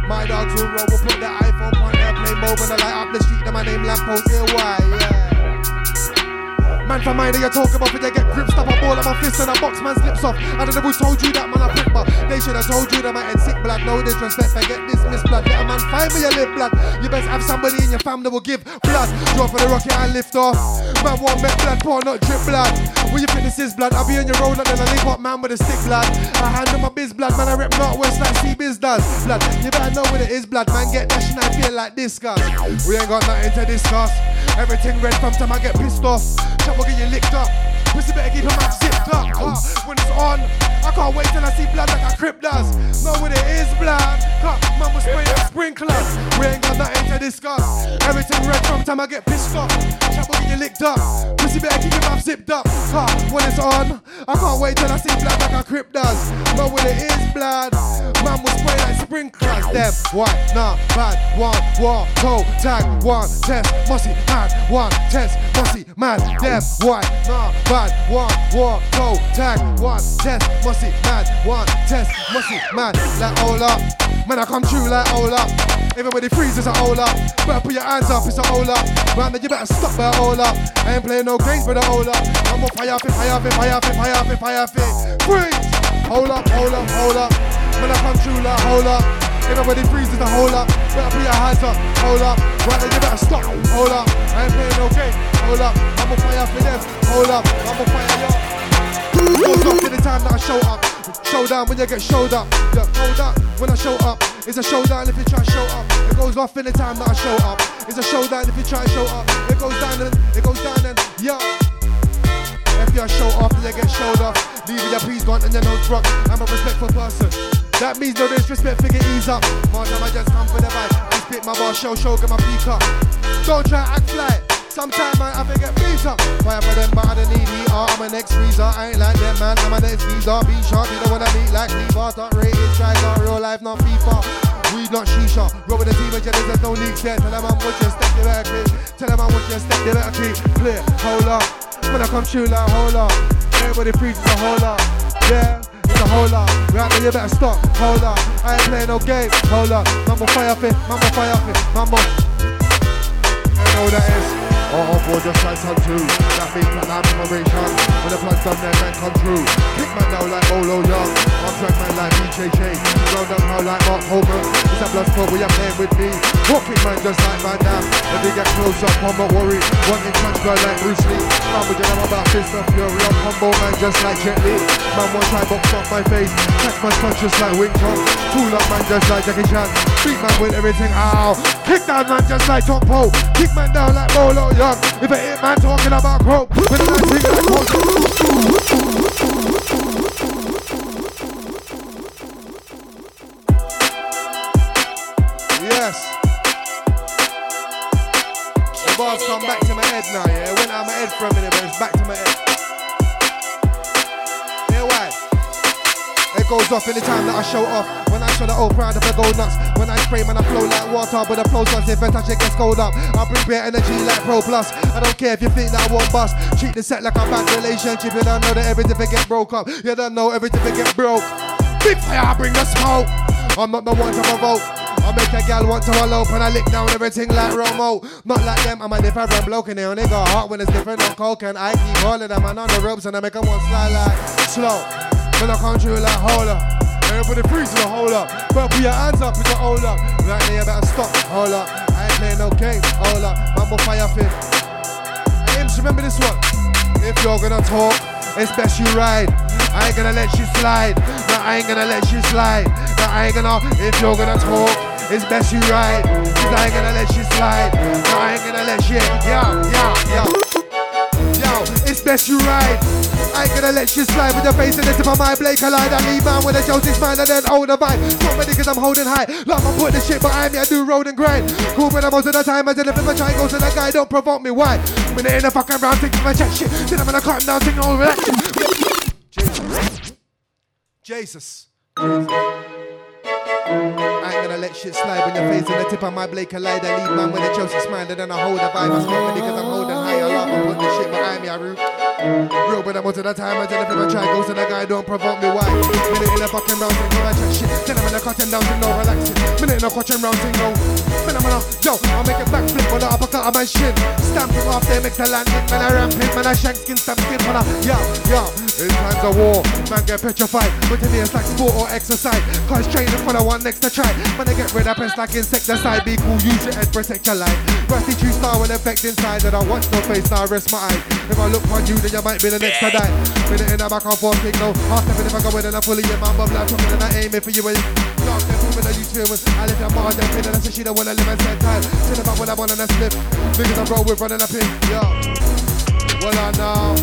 My dogs will roll, we'll put the iPhone on airplane mode when I light up the street. Then my name lamppost here, why? Yeah. Man for mine, you talk about when they get grip, stop a ball of my fist and a box man slips off. I don't know who told you that man I prick, but they should have told you that my head sick blood. No disrespect, forget this miss blood. Let a man find where you live blood. You best have somebody in your family will give blood. Drop for the rocket and lift off. Man won't make blood pour, not drip blood. When you think this is blood, I'll be on your road and then I link up man with a stick blood. I handle my biz blood, man I rip not west like C biz does. Blood, you better know what it is blood. Man get dash and I feel like this guy. We ain't got nothing to discuss. Everything red from time I get pissed off. Chop will get you licked up. Pussy better keep her mouth zipped up. Uh, when it's on, I can't wait till I see blood like a crip does. Know what it is, blood. Cut, man will spray a sprinkler. We ain't got nothing to discuss. Everything red from time I get pissed off. Will get you licked up. Pussy better keep your mouth zipped up. Uh, when it's on, I can't wait till I see blood like a crip does. Know what it is, blood. Man will spray like sprinklers. Them white, nah, bad. One, war, toe, tag, one, test, musty, mad. One, test, musty, mad. Them white, nah, bad. One, war, toe, tag, one, test, musty, mad. One, test, musty, mad. Like all up. Man, I come true like all up. Everybody freezes a all up. Better put your hands up, it's a all up. Man, you better stop that all up. I ain't playing no games with a all up. I'm a fire fit, fire fit, fire fit, fire fit, fire fit. Freeze! Hold up, hold up, hold up. Man, I come true like hold up. Everybody freezes a hold up. Better put your hands up, hold up. Right then you better stop, hold up. I ain't playing no game, hold up. I'm a fire for them, hold up. I'm a fire y'all. Goes off in the time that I show up. Showdown when you get showed up. Yeah, hold up when I show up. It's a showdown if you try to show up. It goes off in the time that I show up. It's a showdown if you try to show up. It goes down and it goes down and yeah. If you show off, then you get showed off. Leaving your peas gone and your nose broke. I'm a respectful person. That means no disrespect, figure ease up. More time I just come for the vibe. I spit my bar, show, show, get my peak up. Don't try to act fly. Sometimes I have to get beat up. For them, but I don't need heat. I'm an ex freezer. I ain't like them, man. I'm an ex freezer. Be sharp, you don't wanna meet like me. Bar, not rated, try, not real life, not FIFA. Weed, not shisha. Roll with the of jealous, there's no leaks there. Tell them I'm watch your step, you better keep. Tell them I'm watch your step, you better keep. Clear, hold up. When I come true, like, hold up. Everybody freezes a hold up. Yeah. A hold up, right now you better stop, hold up. I ain't playing no games, hold up. Mama fire up fit, mama fire up fit, mama. You know that is. Oh, boy, just like. That big platinum commemoration. When the plan's done, then man come true. Kick man down like Bolo Yeung. I'm track man like BJJ. Round down how like Mark Homer. It's a blood sport where you're playing with me. Walking man just like Van Damme. When they get close up, I'm not worried. One in girl like Bruce Lee. Man, with I'm about fist of fury. I'm combo man just like Jet Li. Man, one time box off my face. Catch my punch just like Wing Chun. Cool up man just like Jackie Chan. Beat man with everything. Ow. Kick down man just like Tong Po. Kick man down like Bolo Yeung. If a hit man talking about Yes. The bars come back to my head now, yeah. It went out my head for a minute, but it's back to my head. Goes off in the time that I show off. When I show the old proud of I go nuts. When I spray, man, I flow like water, but the starts if I touch it gets cold up. I bring bare energy like Pro Plus. I don't care if you think that I won't bust. Treat the set like a bad relationship. You don't know that everything will get broke up. You don't know everything will get broke. Big fire, I bring the smoke. I'm not the one to provoke. I make a gal want to elope and I lick down everything like Romo. Not like them, I'm a different bloke and they only got heart when it's different on coke and I keep holding them man on the ropes and I make them one slide like slow. When I come like hold up. Everybody freeze to hold up. But put your hands up, you can hold up. Right now you better stop, hold up. I ain't playing no game, hold up. Mambo fire. Hey, Imps, remember this one. If you're gonna talk, it's best you ride. I ain't gonna let you slide. No, I ain't gonna let you slide. No, I ain't gonna. If you're gonna talk, it's best you ride. Cause I ain't gonna let you slide. No, I ain't gonna let you. Yo, yo, yo. It's best you ride. I ain't gonna let you slide with your face in the tip of my blade collide. I leave man with a Josie's man and then hold the vibe. So many cause I'm holding high. Love, I'm putting the shit behind me, I do road and grind. Cool but most of the time I deliver my triangles and that guy don't provoke me. Why? When they in the fucking round thinking my chat shit. Then I'm gonna cut down, think all relax. Jesus. I ain't gonna let shit slide when your face in the tip of my blade collide. I lead man with a Chelsea smile and then I hold the vibe. I smoke many cause I'm holding I laugh and put the shit behind me. I root. Real, but most of the time I tell my try goes and the guy don't provoke me. Why? Minute in the fucking round thing, I check shit. Then I'm in the cutting down thing, no relaxing. Minute in the cutting round thing, no. In a, yo, I'll make a backflip on the uppercut of my shin. Stamping off there, make the landing. Man, I ramping, man, I shank skin, stamp skin, man, I, yo, yo. In times of war, man get petrified. But to me it's like sport or exercise. Cause training for the one next to try. Man, I get rid of pests like insecticide. Be cool, use your head, protect your life. Rusty true star with effect inside. And I watch no face, now I rest my eyes. If I look on you, then you might be the next to die. Minute in the back and forth thing, no. Half stepping if I go in and I fully in my. I'm talking and I aim it for you. Eh. And dark them moving, I use filming. I lift my heart, then and I say she don't wanna live and spend time. Sit about when I want and I slip. Niggas I roll with running up in, yo. Well, I know.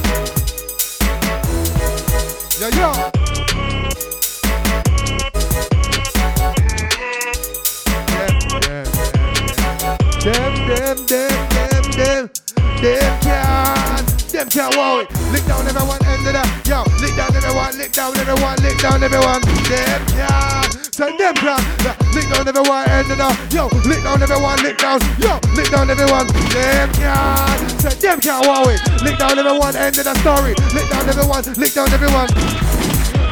Yo, yo. Them, them, them, them, them, them can, them can't worry. Lick down everyone, end of that. Yo, lick down everyone, lick down everyone, lick down everyone. Them can't. so them can. Yeah, lick down everyone, end of that. Yo, lick down everyone, lick down. Yo, lick down everyone. Them can't. so them can't worry. Lick down everyone, end of the story. Lick down everyone, lick down everyone.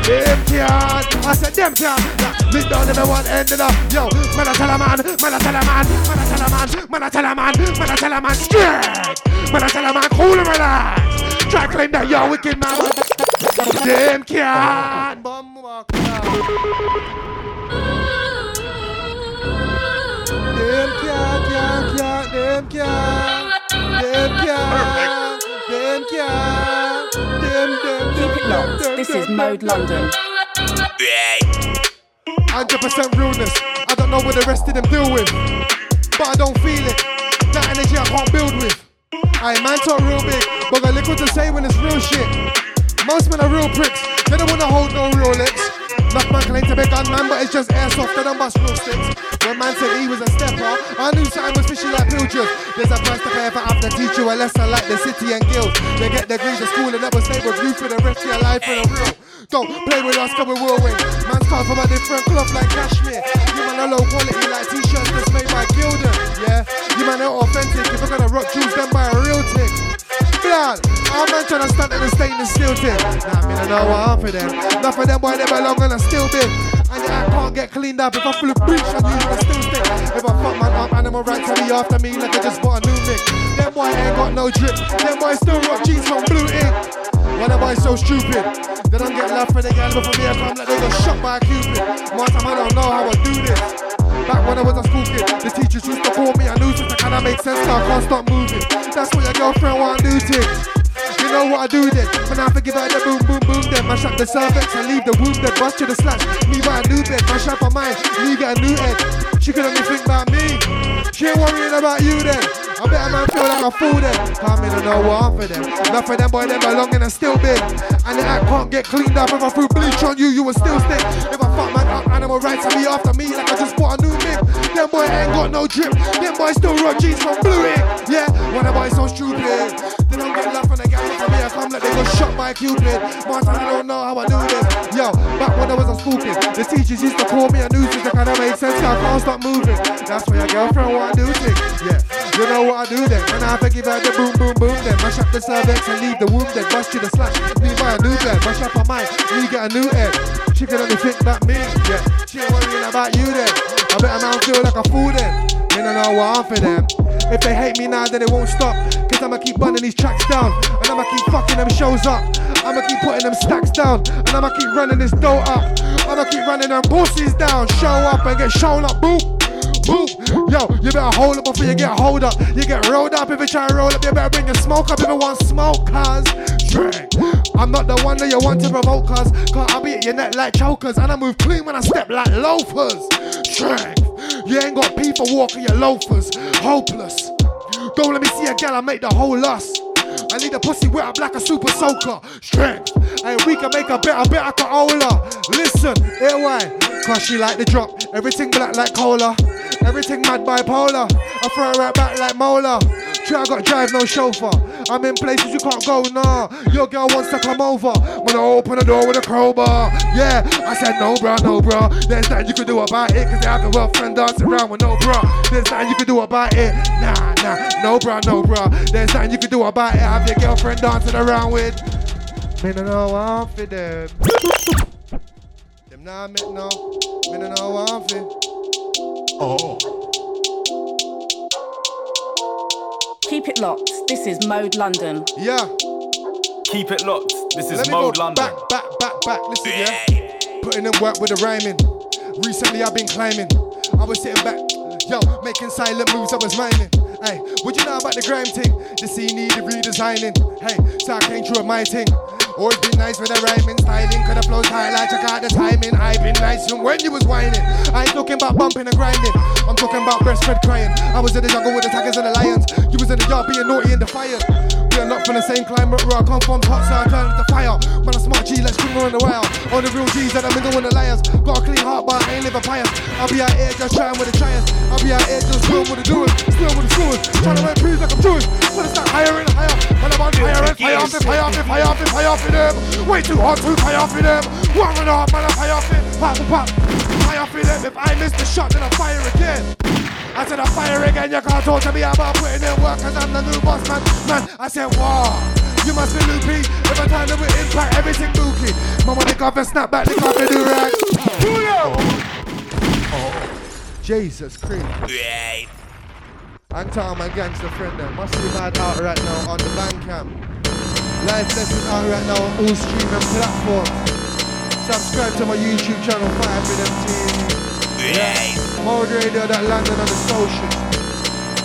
Them can, I said them can. Yeah, lick down everyone, end of the. Yo, man, I tell a man, man, I tell a man, man, I tell a man, man, I tell a man, man, I tell a man, straight. Man, I tell a man, cool and relax. Try claim that you're wicked man. Them can. Them can, can, can, them can. Them can. Them can. Them, them, This is Mode London. 100% realness. I don't know what the rest of them deal with, but I don't feel it. That energy I can't build with. I man talk real big, but got little to say when it's real shit. Most men are real pricks. They don't wanna hold no real lips. Enough man claim to be gunman, but it's just airsoft. They don't bust real sticks. When man said he was a stepper, I knew something was fishy like pilchards. There's a price to pay if I to teach you a lesson like the city and guild. They get degrees at school and never stay with you for the rest of your life for the real. Don't play with us, come with will win. Man's cut from a different cloth like cashmere. You man are low quality like t-shirts that's made by Gildan. Yeah, you man are authentic. If we're gonna rock jewels, then buy a real thing. Blood, our man trying to stunt in the stainless steel thing. Nah, me don't know what I'm for them. Enough of them boy, they belong and I still big. And I can't get cleaned up if I a breach on you, I still stick. If I fuck man up, animal rights to be after me like I just bought a new mix. Them boy ain't got no drip. Them boy still rock jeans from blue ink. Why the boy so stupid? They don't get love for the girl, but for me I come like they got shot by a cupid. One time I don't know how I do this. Back when I was a school kid, the teachers used to call me a nuisance. It kinda make sense now, I can't stop moving. That's what your girlfriend want to do to. You know what I do then? When I forgive her the boom, boom, boom, then mash up the cervix and leave the womb dead. Bust to the slats, me buy a new bed, mash up her mind, me get a new head. She could only think about me. She ain't worrying about you then. I bet a man feel like a fool then. Come in and know what I'm for them. Enough for them boy, them belonging and still big. And the act can't get cleaned up. If I threw bleach on you, you will still stick. If I fuck man up, animal rights to be after me like I just bought a new mix. Them boy ain't got no drip. Them boys still rock jeans from blue ink. Yeah, when the boy so stupid. They don't get love from the gang, for me I come like they got shot by Cupid. Martin, I don't know how I do this. Yo, back when I was a school the teachers used to call me a nuisance. That kind of made sense. I can't stop moving. That's why your girlfriend what I do things. Yeah, you know what I do then. And I have to give her the boom, boom, boom. Then mash up the cervix and leave the womb. Then bust you the slash. Me buy a new bed. Mash up her mind. Me get a new head. She can only think about me. Yeah, she ain't worrying about you then. I better now feel like a fool then. Me don't know what I'm for them. If they hate me now, then it won't stop. I'ma keep running these tracks down. And I'ma keep fucking them shows up. I'ma keep putting them stacks down. And I'ma keep running this dough up. I'ma keep running them pussies down. Show up and get shown up. Boop. Boop. Yo, you better hold up before you get hold up. You get rolled up if you try to roll up. You better bring your smoke up if you want smoke, cuz. I'm not the one that you want to provoke, cuz. Cause I'll be at your neck like chokers. And I move clean when I step like loafers. Strength. You ain't got people walking your loafers. Hopeless. Don't let me see a gal I make the whole lust. I need a pussy wet up like a super soaker. Strength. And we can make a better, better Kaola. Listen, here why? Cause she like the drop. Everything black like cola. Everything mad bipolar. I throw her right back like molar. Try I got drive, no chauffeur. I'm in places you can't go, nah. Your girl wants to come over. When I open the door with a crowbar. Yeah, I said no, bro, no, bro. There's nothing you can do about it. Cause they have a friend dancing around with no bra. There's nothing you can do about it. Nah, nah, no, bro, no, bro. There's nothing you can do about it. Have your girlfriend dancing around with. Me no know what I'm for them. Them nah, me no. Me no I'm for. Oh. Keep it locked. This is Mode London. Yeah. Keep it locked. This is Let me Mode go London. Back, back, back, back. Listen, yeah. Putting in work with the rhyming. Recently, I've been climbing. I was sitting back, yo, making silent moves. I was miming. Hey, what you know about the grime thing? The scene needed redesigning. Hey, so I came through with my thing. Always been nice with the rhyming, styling. Could have flows high like check out the timing. I've been nice from when you was whining. I ain't talking about bumping and grinding. I'm talking about breastfed crying. I was in the jungle with the tigers and the lions. You was in the yard being naughty and defiant. We are not from the same climate where I come from. Hot, so I turn to fire. Man, a smart G, let's scream on the wire. All the real G's that I'm in the one the liars. Got a clean heart, but I ain't living pious. I'll be out here just trying with the giants. I'll be out here just doing with the doers. Still with the screwers. Trying to make peas like I'm Jewish. Wanna start higher and higher. Man, I'm on fire and fire off it, fire off it, fire off it, fire off it, them. Way too hot to fire off it, them. One and a half, man, I fire off it. Pop, pop, fire off it, them. If I miss the shot, then I fire again. I said I fire again, you can't talk to me about putting in work cause I'm the new boss man. Man, I said, wow, you must be loopy. If I turn up with impact, everything bookie. Mama, they and snap back, they and do Oh, Jesus Christ. And tell my gangster friend them must be mad out right now on the Bandcamp. Live lessons out right now on all streaming platforms. Subscribe to my YouTube channel, Fire for them TV. Yeah. Radio that London on the socials.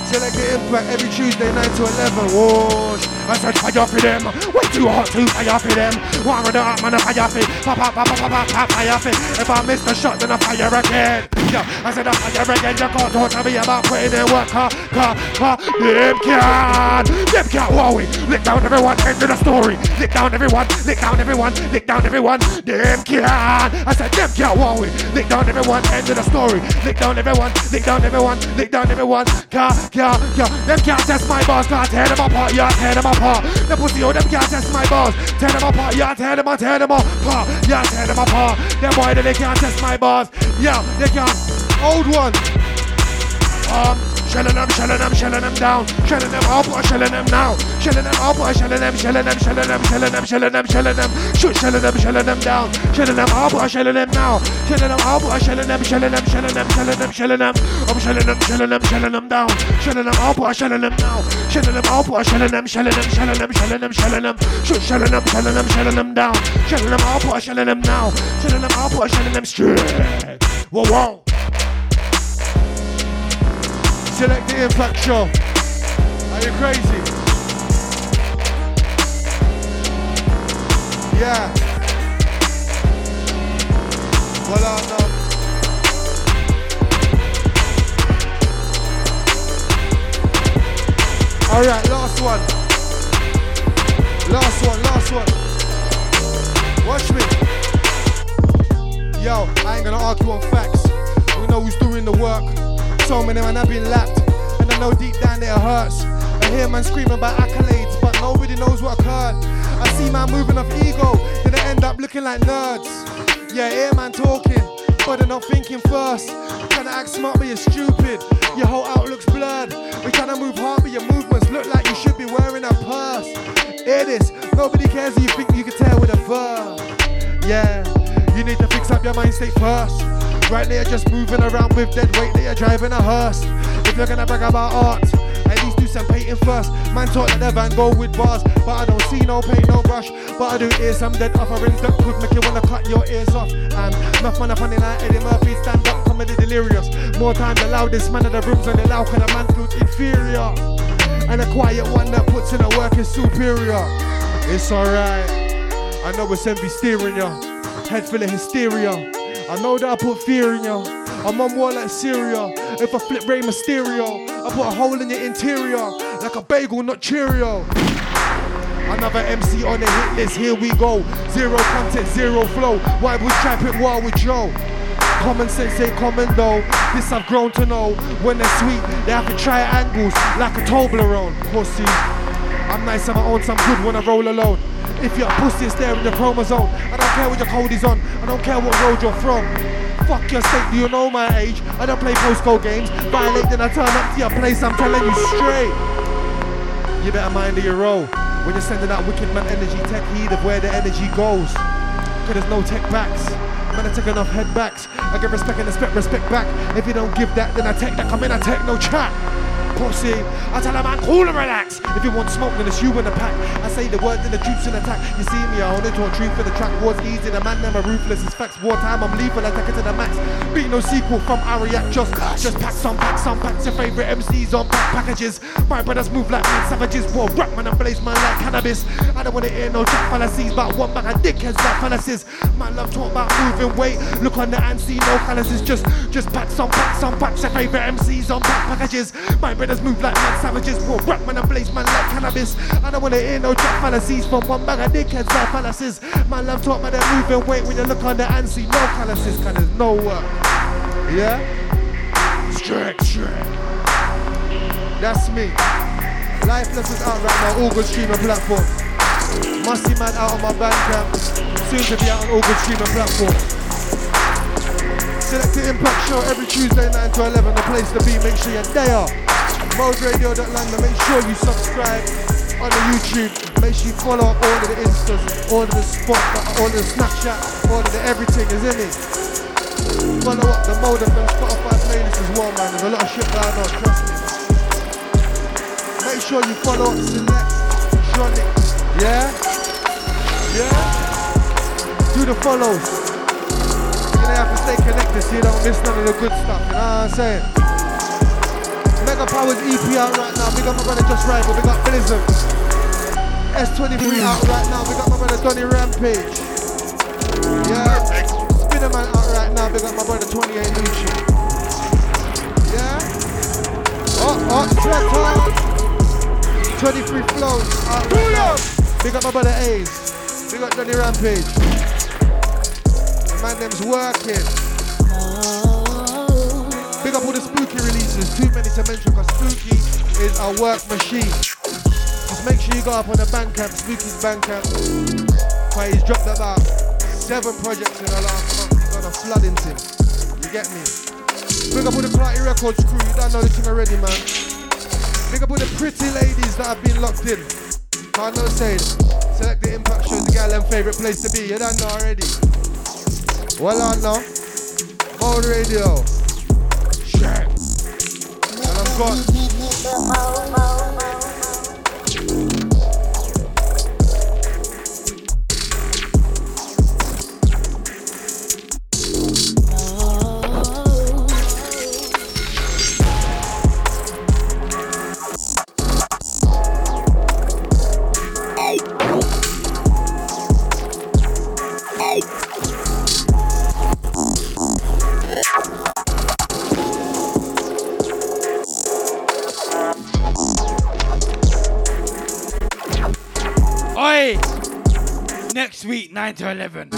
Selecta Impact every Tuesday 9 to 11. Whoosh. I said fire for them. Way too hot to fire for them. One with the hot man, I fire for. Pop, pop, pop, pop, pop, pop, fire for. If I miss the shot, then I fire again. Yeah, I said I fire again. You can't talk to me about putting in work. Car, car, car. Them can. Them can. We lick down everyone. End of the story. Lick down everyone. Lick down everyone. Lick down everyone. Them can. I said them can. We lick down everyone. End of the story. Lick down everyone. Lick down everyone. Lick down everyone. Car, car, car. Them can't test my bars. Can't tear them apart. Yeah, tear them apart. The pussy, oh, them can't test my bars. Tear them apart. Yeah, tear them, tear them apart. Yeah, tear them apart. Them boy, they can't test my bars. Yeah, they can't. Old one. Um, shelling them, shelling them, shelling them down. Shelling them up, or shelling them now. Shelling them up, or shelling them, shelling them, shelling them, shelling them, shelling them, shelling them. Shoot, shelling them, shelling them down. Shelling them up, or shelling them now. Shelling them up, or shelling them, shelling them, shelling them, shelling them, shelling them. I'm shelling them, shelling them, shelling them down. Shelling them up, or shelling them now. Shelling them up, or shelling them, shelling them, shelling them, shelling them, shelling them. Shoot, shelling them, shelling them, shelling them down. Shelling them up, or shelling them now. Shelling them up, or shelling them straight. Whoa, whoa. Selecta Impact show. Are you crazy? Yeah. Well, I know. All right, last one. Last one, last one. Watch me. Yo, I ain't gonna argue on facts. We know who's doing the work. So many man have been lapped, and I know deep down it hurts. I hear man screaming about accolades, but nobody knows what occurred. I see man moving off ego, then they end up looking like nerds. Yeah, hear man talking, but they're not thinking first. Trying to act smart, but you're stupid. Your whole outlook's blurred. We're trying to move hard, but your movements look like you should be wearing a purse. Hear this, nobody cares if you think you can tell with a verb. Yeah, you need to fix up your mind state first. Right now, you're just moving around with dead weight, that you're driving a hearse. If you're gonna brag about art, at least do some painting first. Man taught that never and go with bars, but I don't see no paint, no brush. But I do hear some dead offerings that could make you wanna cut your ears off. And enough man up on the night, Eddie Murphy stand up, comedy delirious. More time the loudest man in the rooms on the loud, and a man inferior. And a quiet one that puts in the work is superior. It's alright. I know it's envy steering ya. Head full of hysteria. I know that I put fear in ya. I'm on more like Syria. If I flip Rey Mysterio, I put a hole in your interior. Like a bagel, not Cheerio. Another MC on the hit list, here we go. Zero content, zero flow. Why we pit war with Joe? Common sense ain't common though. This I've grown to know. When they're sweet, they have to try angles like a Toblerone. Pussy. I'm nice on my own, so I'm good when I roll alone. If you're a pussy, it's there in the chromosome. I don't care what your code is on. I don't care what road you're from. Fuck your state, do you know my age? I don't play postcode games. Violate, then I turn up to your place. I'm telling you straight. You better mind your role. When you're sending out wicked man energy, take heed of where the energy goes. Cause there's no tech backs. Man, I take enough head backs. I give respect and expect respect back. If you don't give that, then I take that. Come in, I take no chat. Pussy, I tell a man cool and relax. If you want smoke, then it's you in the pack. I say the words and the troops in attack. You see me, I only talk truth for the track was easy. The man never ruthless. It's facts. Wartime, I'm lethal. I take it to the max. Beat no sequel from Ariak. Just, just pack some packs, some packs. Your favorite MCs on pack packages. My brothers move like mad savages. War rap man and blaze man like cannabis. I don't wanna hear no jack fallacies, but one bag of dickheads like fallacies. My love talk about moving weight. Look on the and see no calluses. Just, just pack some packs, some packs. Your favorite MCs on pack packages. My brothers move like mad savages. War rap man and blaze man like cannabis. I don't wanna hear no jack fallacies from one bag of dickheads like fallacies. My love talk about that moving weight when you look the and see no calluses. Cause there's no work. Yeah? Straight, straight. That's me. Lifeless is out right now, all good streaming platform. Musty Man out on my bandcamp. Soon to be out on all good streaming platform. the Impact Show every Tuesday 9 to 11. The place to be, make sure you're there. ModeRadio.London, make sure you subscribe on the YouTube. Make sure you follow all of the Instas, all of the Spot, all of the Snapchat, all of the everything is in it. Follow up the Mode FM Spotify playlist as well, man. There's a lot of shit going on, trust me. Make sure you follow up Select, Tronic, yeah? Yeah? Do the follows. You're gonna have to stay connected so you don't miss none of the good stuff, you know what I'm saying? Mega Powers EP out right now, big up my brother Just Rival, big up Blizzard. S23 hmm. out right now, big up my brother Donny Rampage. Yeah? Spiderman out right now, big up my brother 28 Lucci. Yeah? Oh, oh, Tractor! 23 flows out right now. Big up my brother Ace. Big up Donny Rampage. Man them's working. Big up all the spooky releases, too many to mention because spooky is a work machine. Just make sure you go up on the Bandcamp, Spooky's Bandcamp. Where he's dropped about seven projects in the last month. He's on a flooding team. You get me? Big up all the Clarity Records crew, you don't know the thing already, man. Big up all the pretty ladies that have been locked in. Can't no say. Selecta Impact shows the gal them favourite place to be. You don't know already. Well on now. Mode radio. Shit. And Week, 9 to 11.